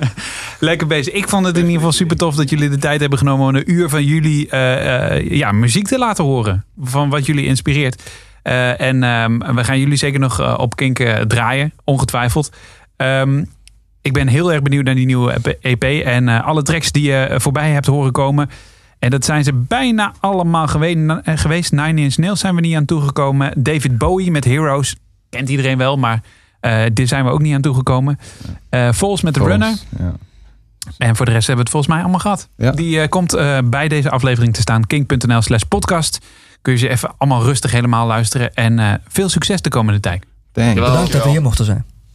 Lekker bezig. Ik vond het in ieder geval super tof dat jullie de tijd hebben genomen om een uur van jullie eh, eh, ja, muziek te laten horen. Van wat jullie inspireert. Eh, en ehm, we gaan jullie zeker nog op Kink draaien, ongetwijfeld. Ehm, ik ben heel erg benieuwd naar die nieuwe EP en eh, alle tracks die je voorbij hebt horen komen. En dat zijn ze bijna allemaal gewe- eh, geweest. Nine Inch Nails zijn we niet aan toegekomen. David Bowie met Heroes. Kent iedereen wel, maar eh dit zijn we ook niet aan toegekomen. Eh Vols met de Runner. Ja. En voor de rest hebben we het volgens mij allemaal gehad. Ja. Die eh, komt eh, bij deze aflevering te staan. Kink.nl slash podcast. Kun je ze even allemaal rustig helemaal luisteren. En eh, veel succes de komende tijd. Thanks. Bedankt dat we hier mochten zijn.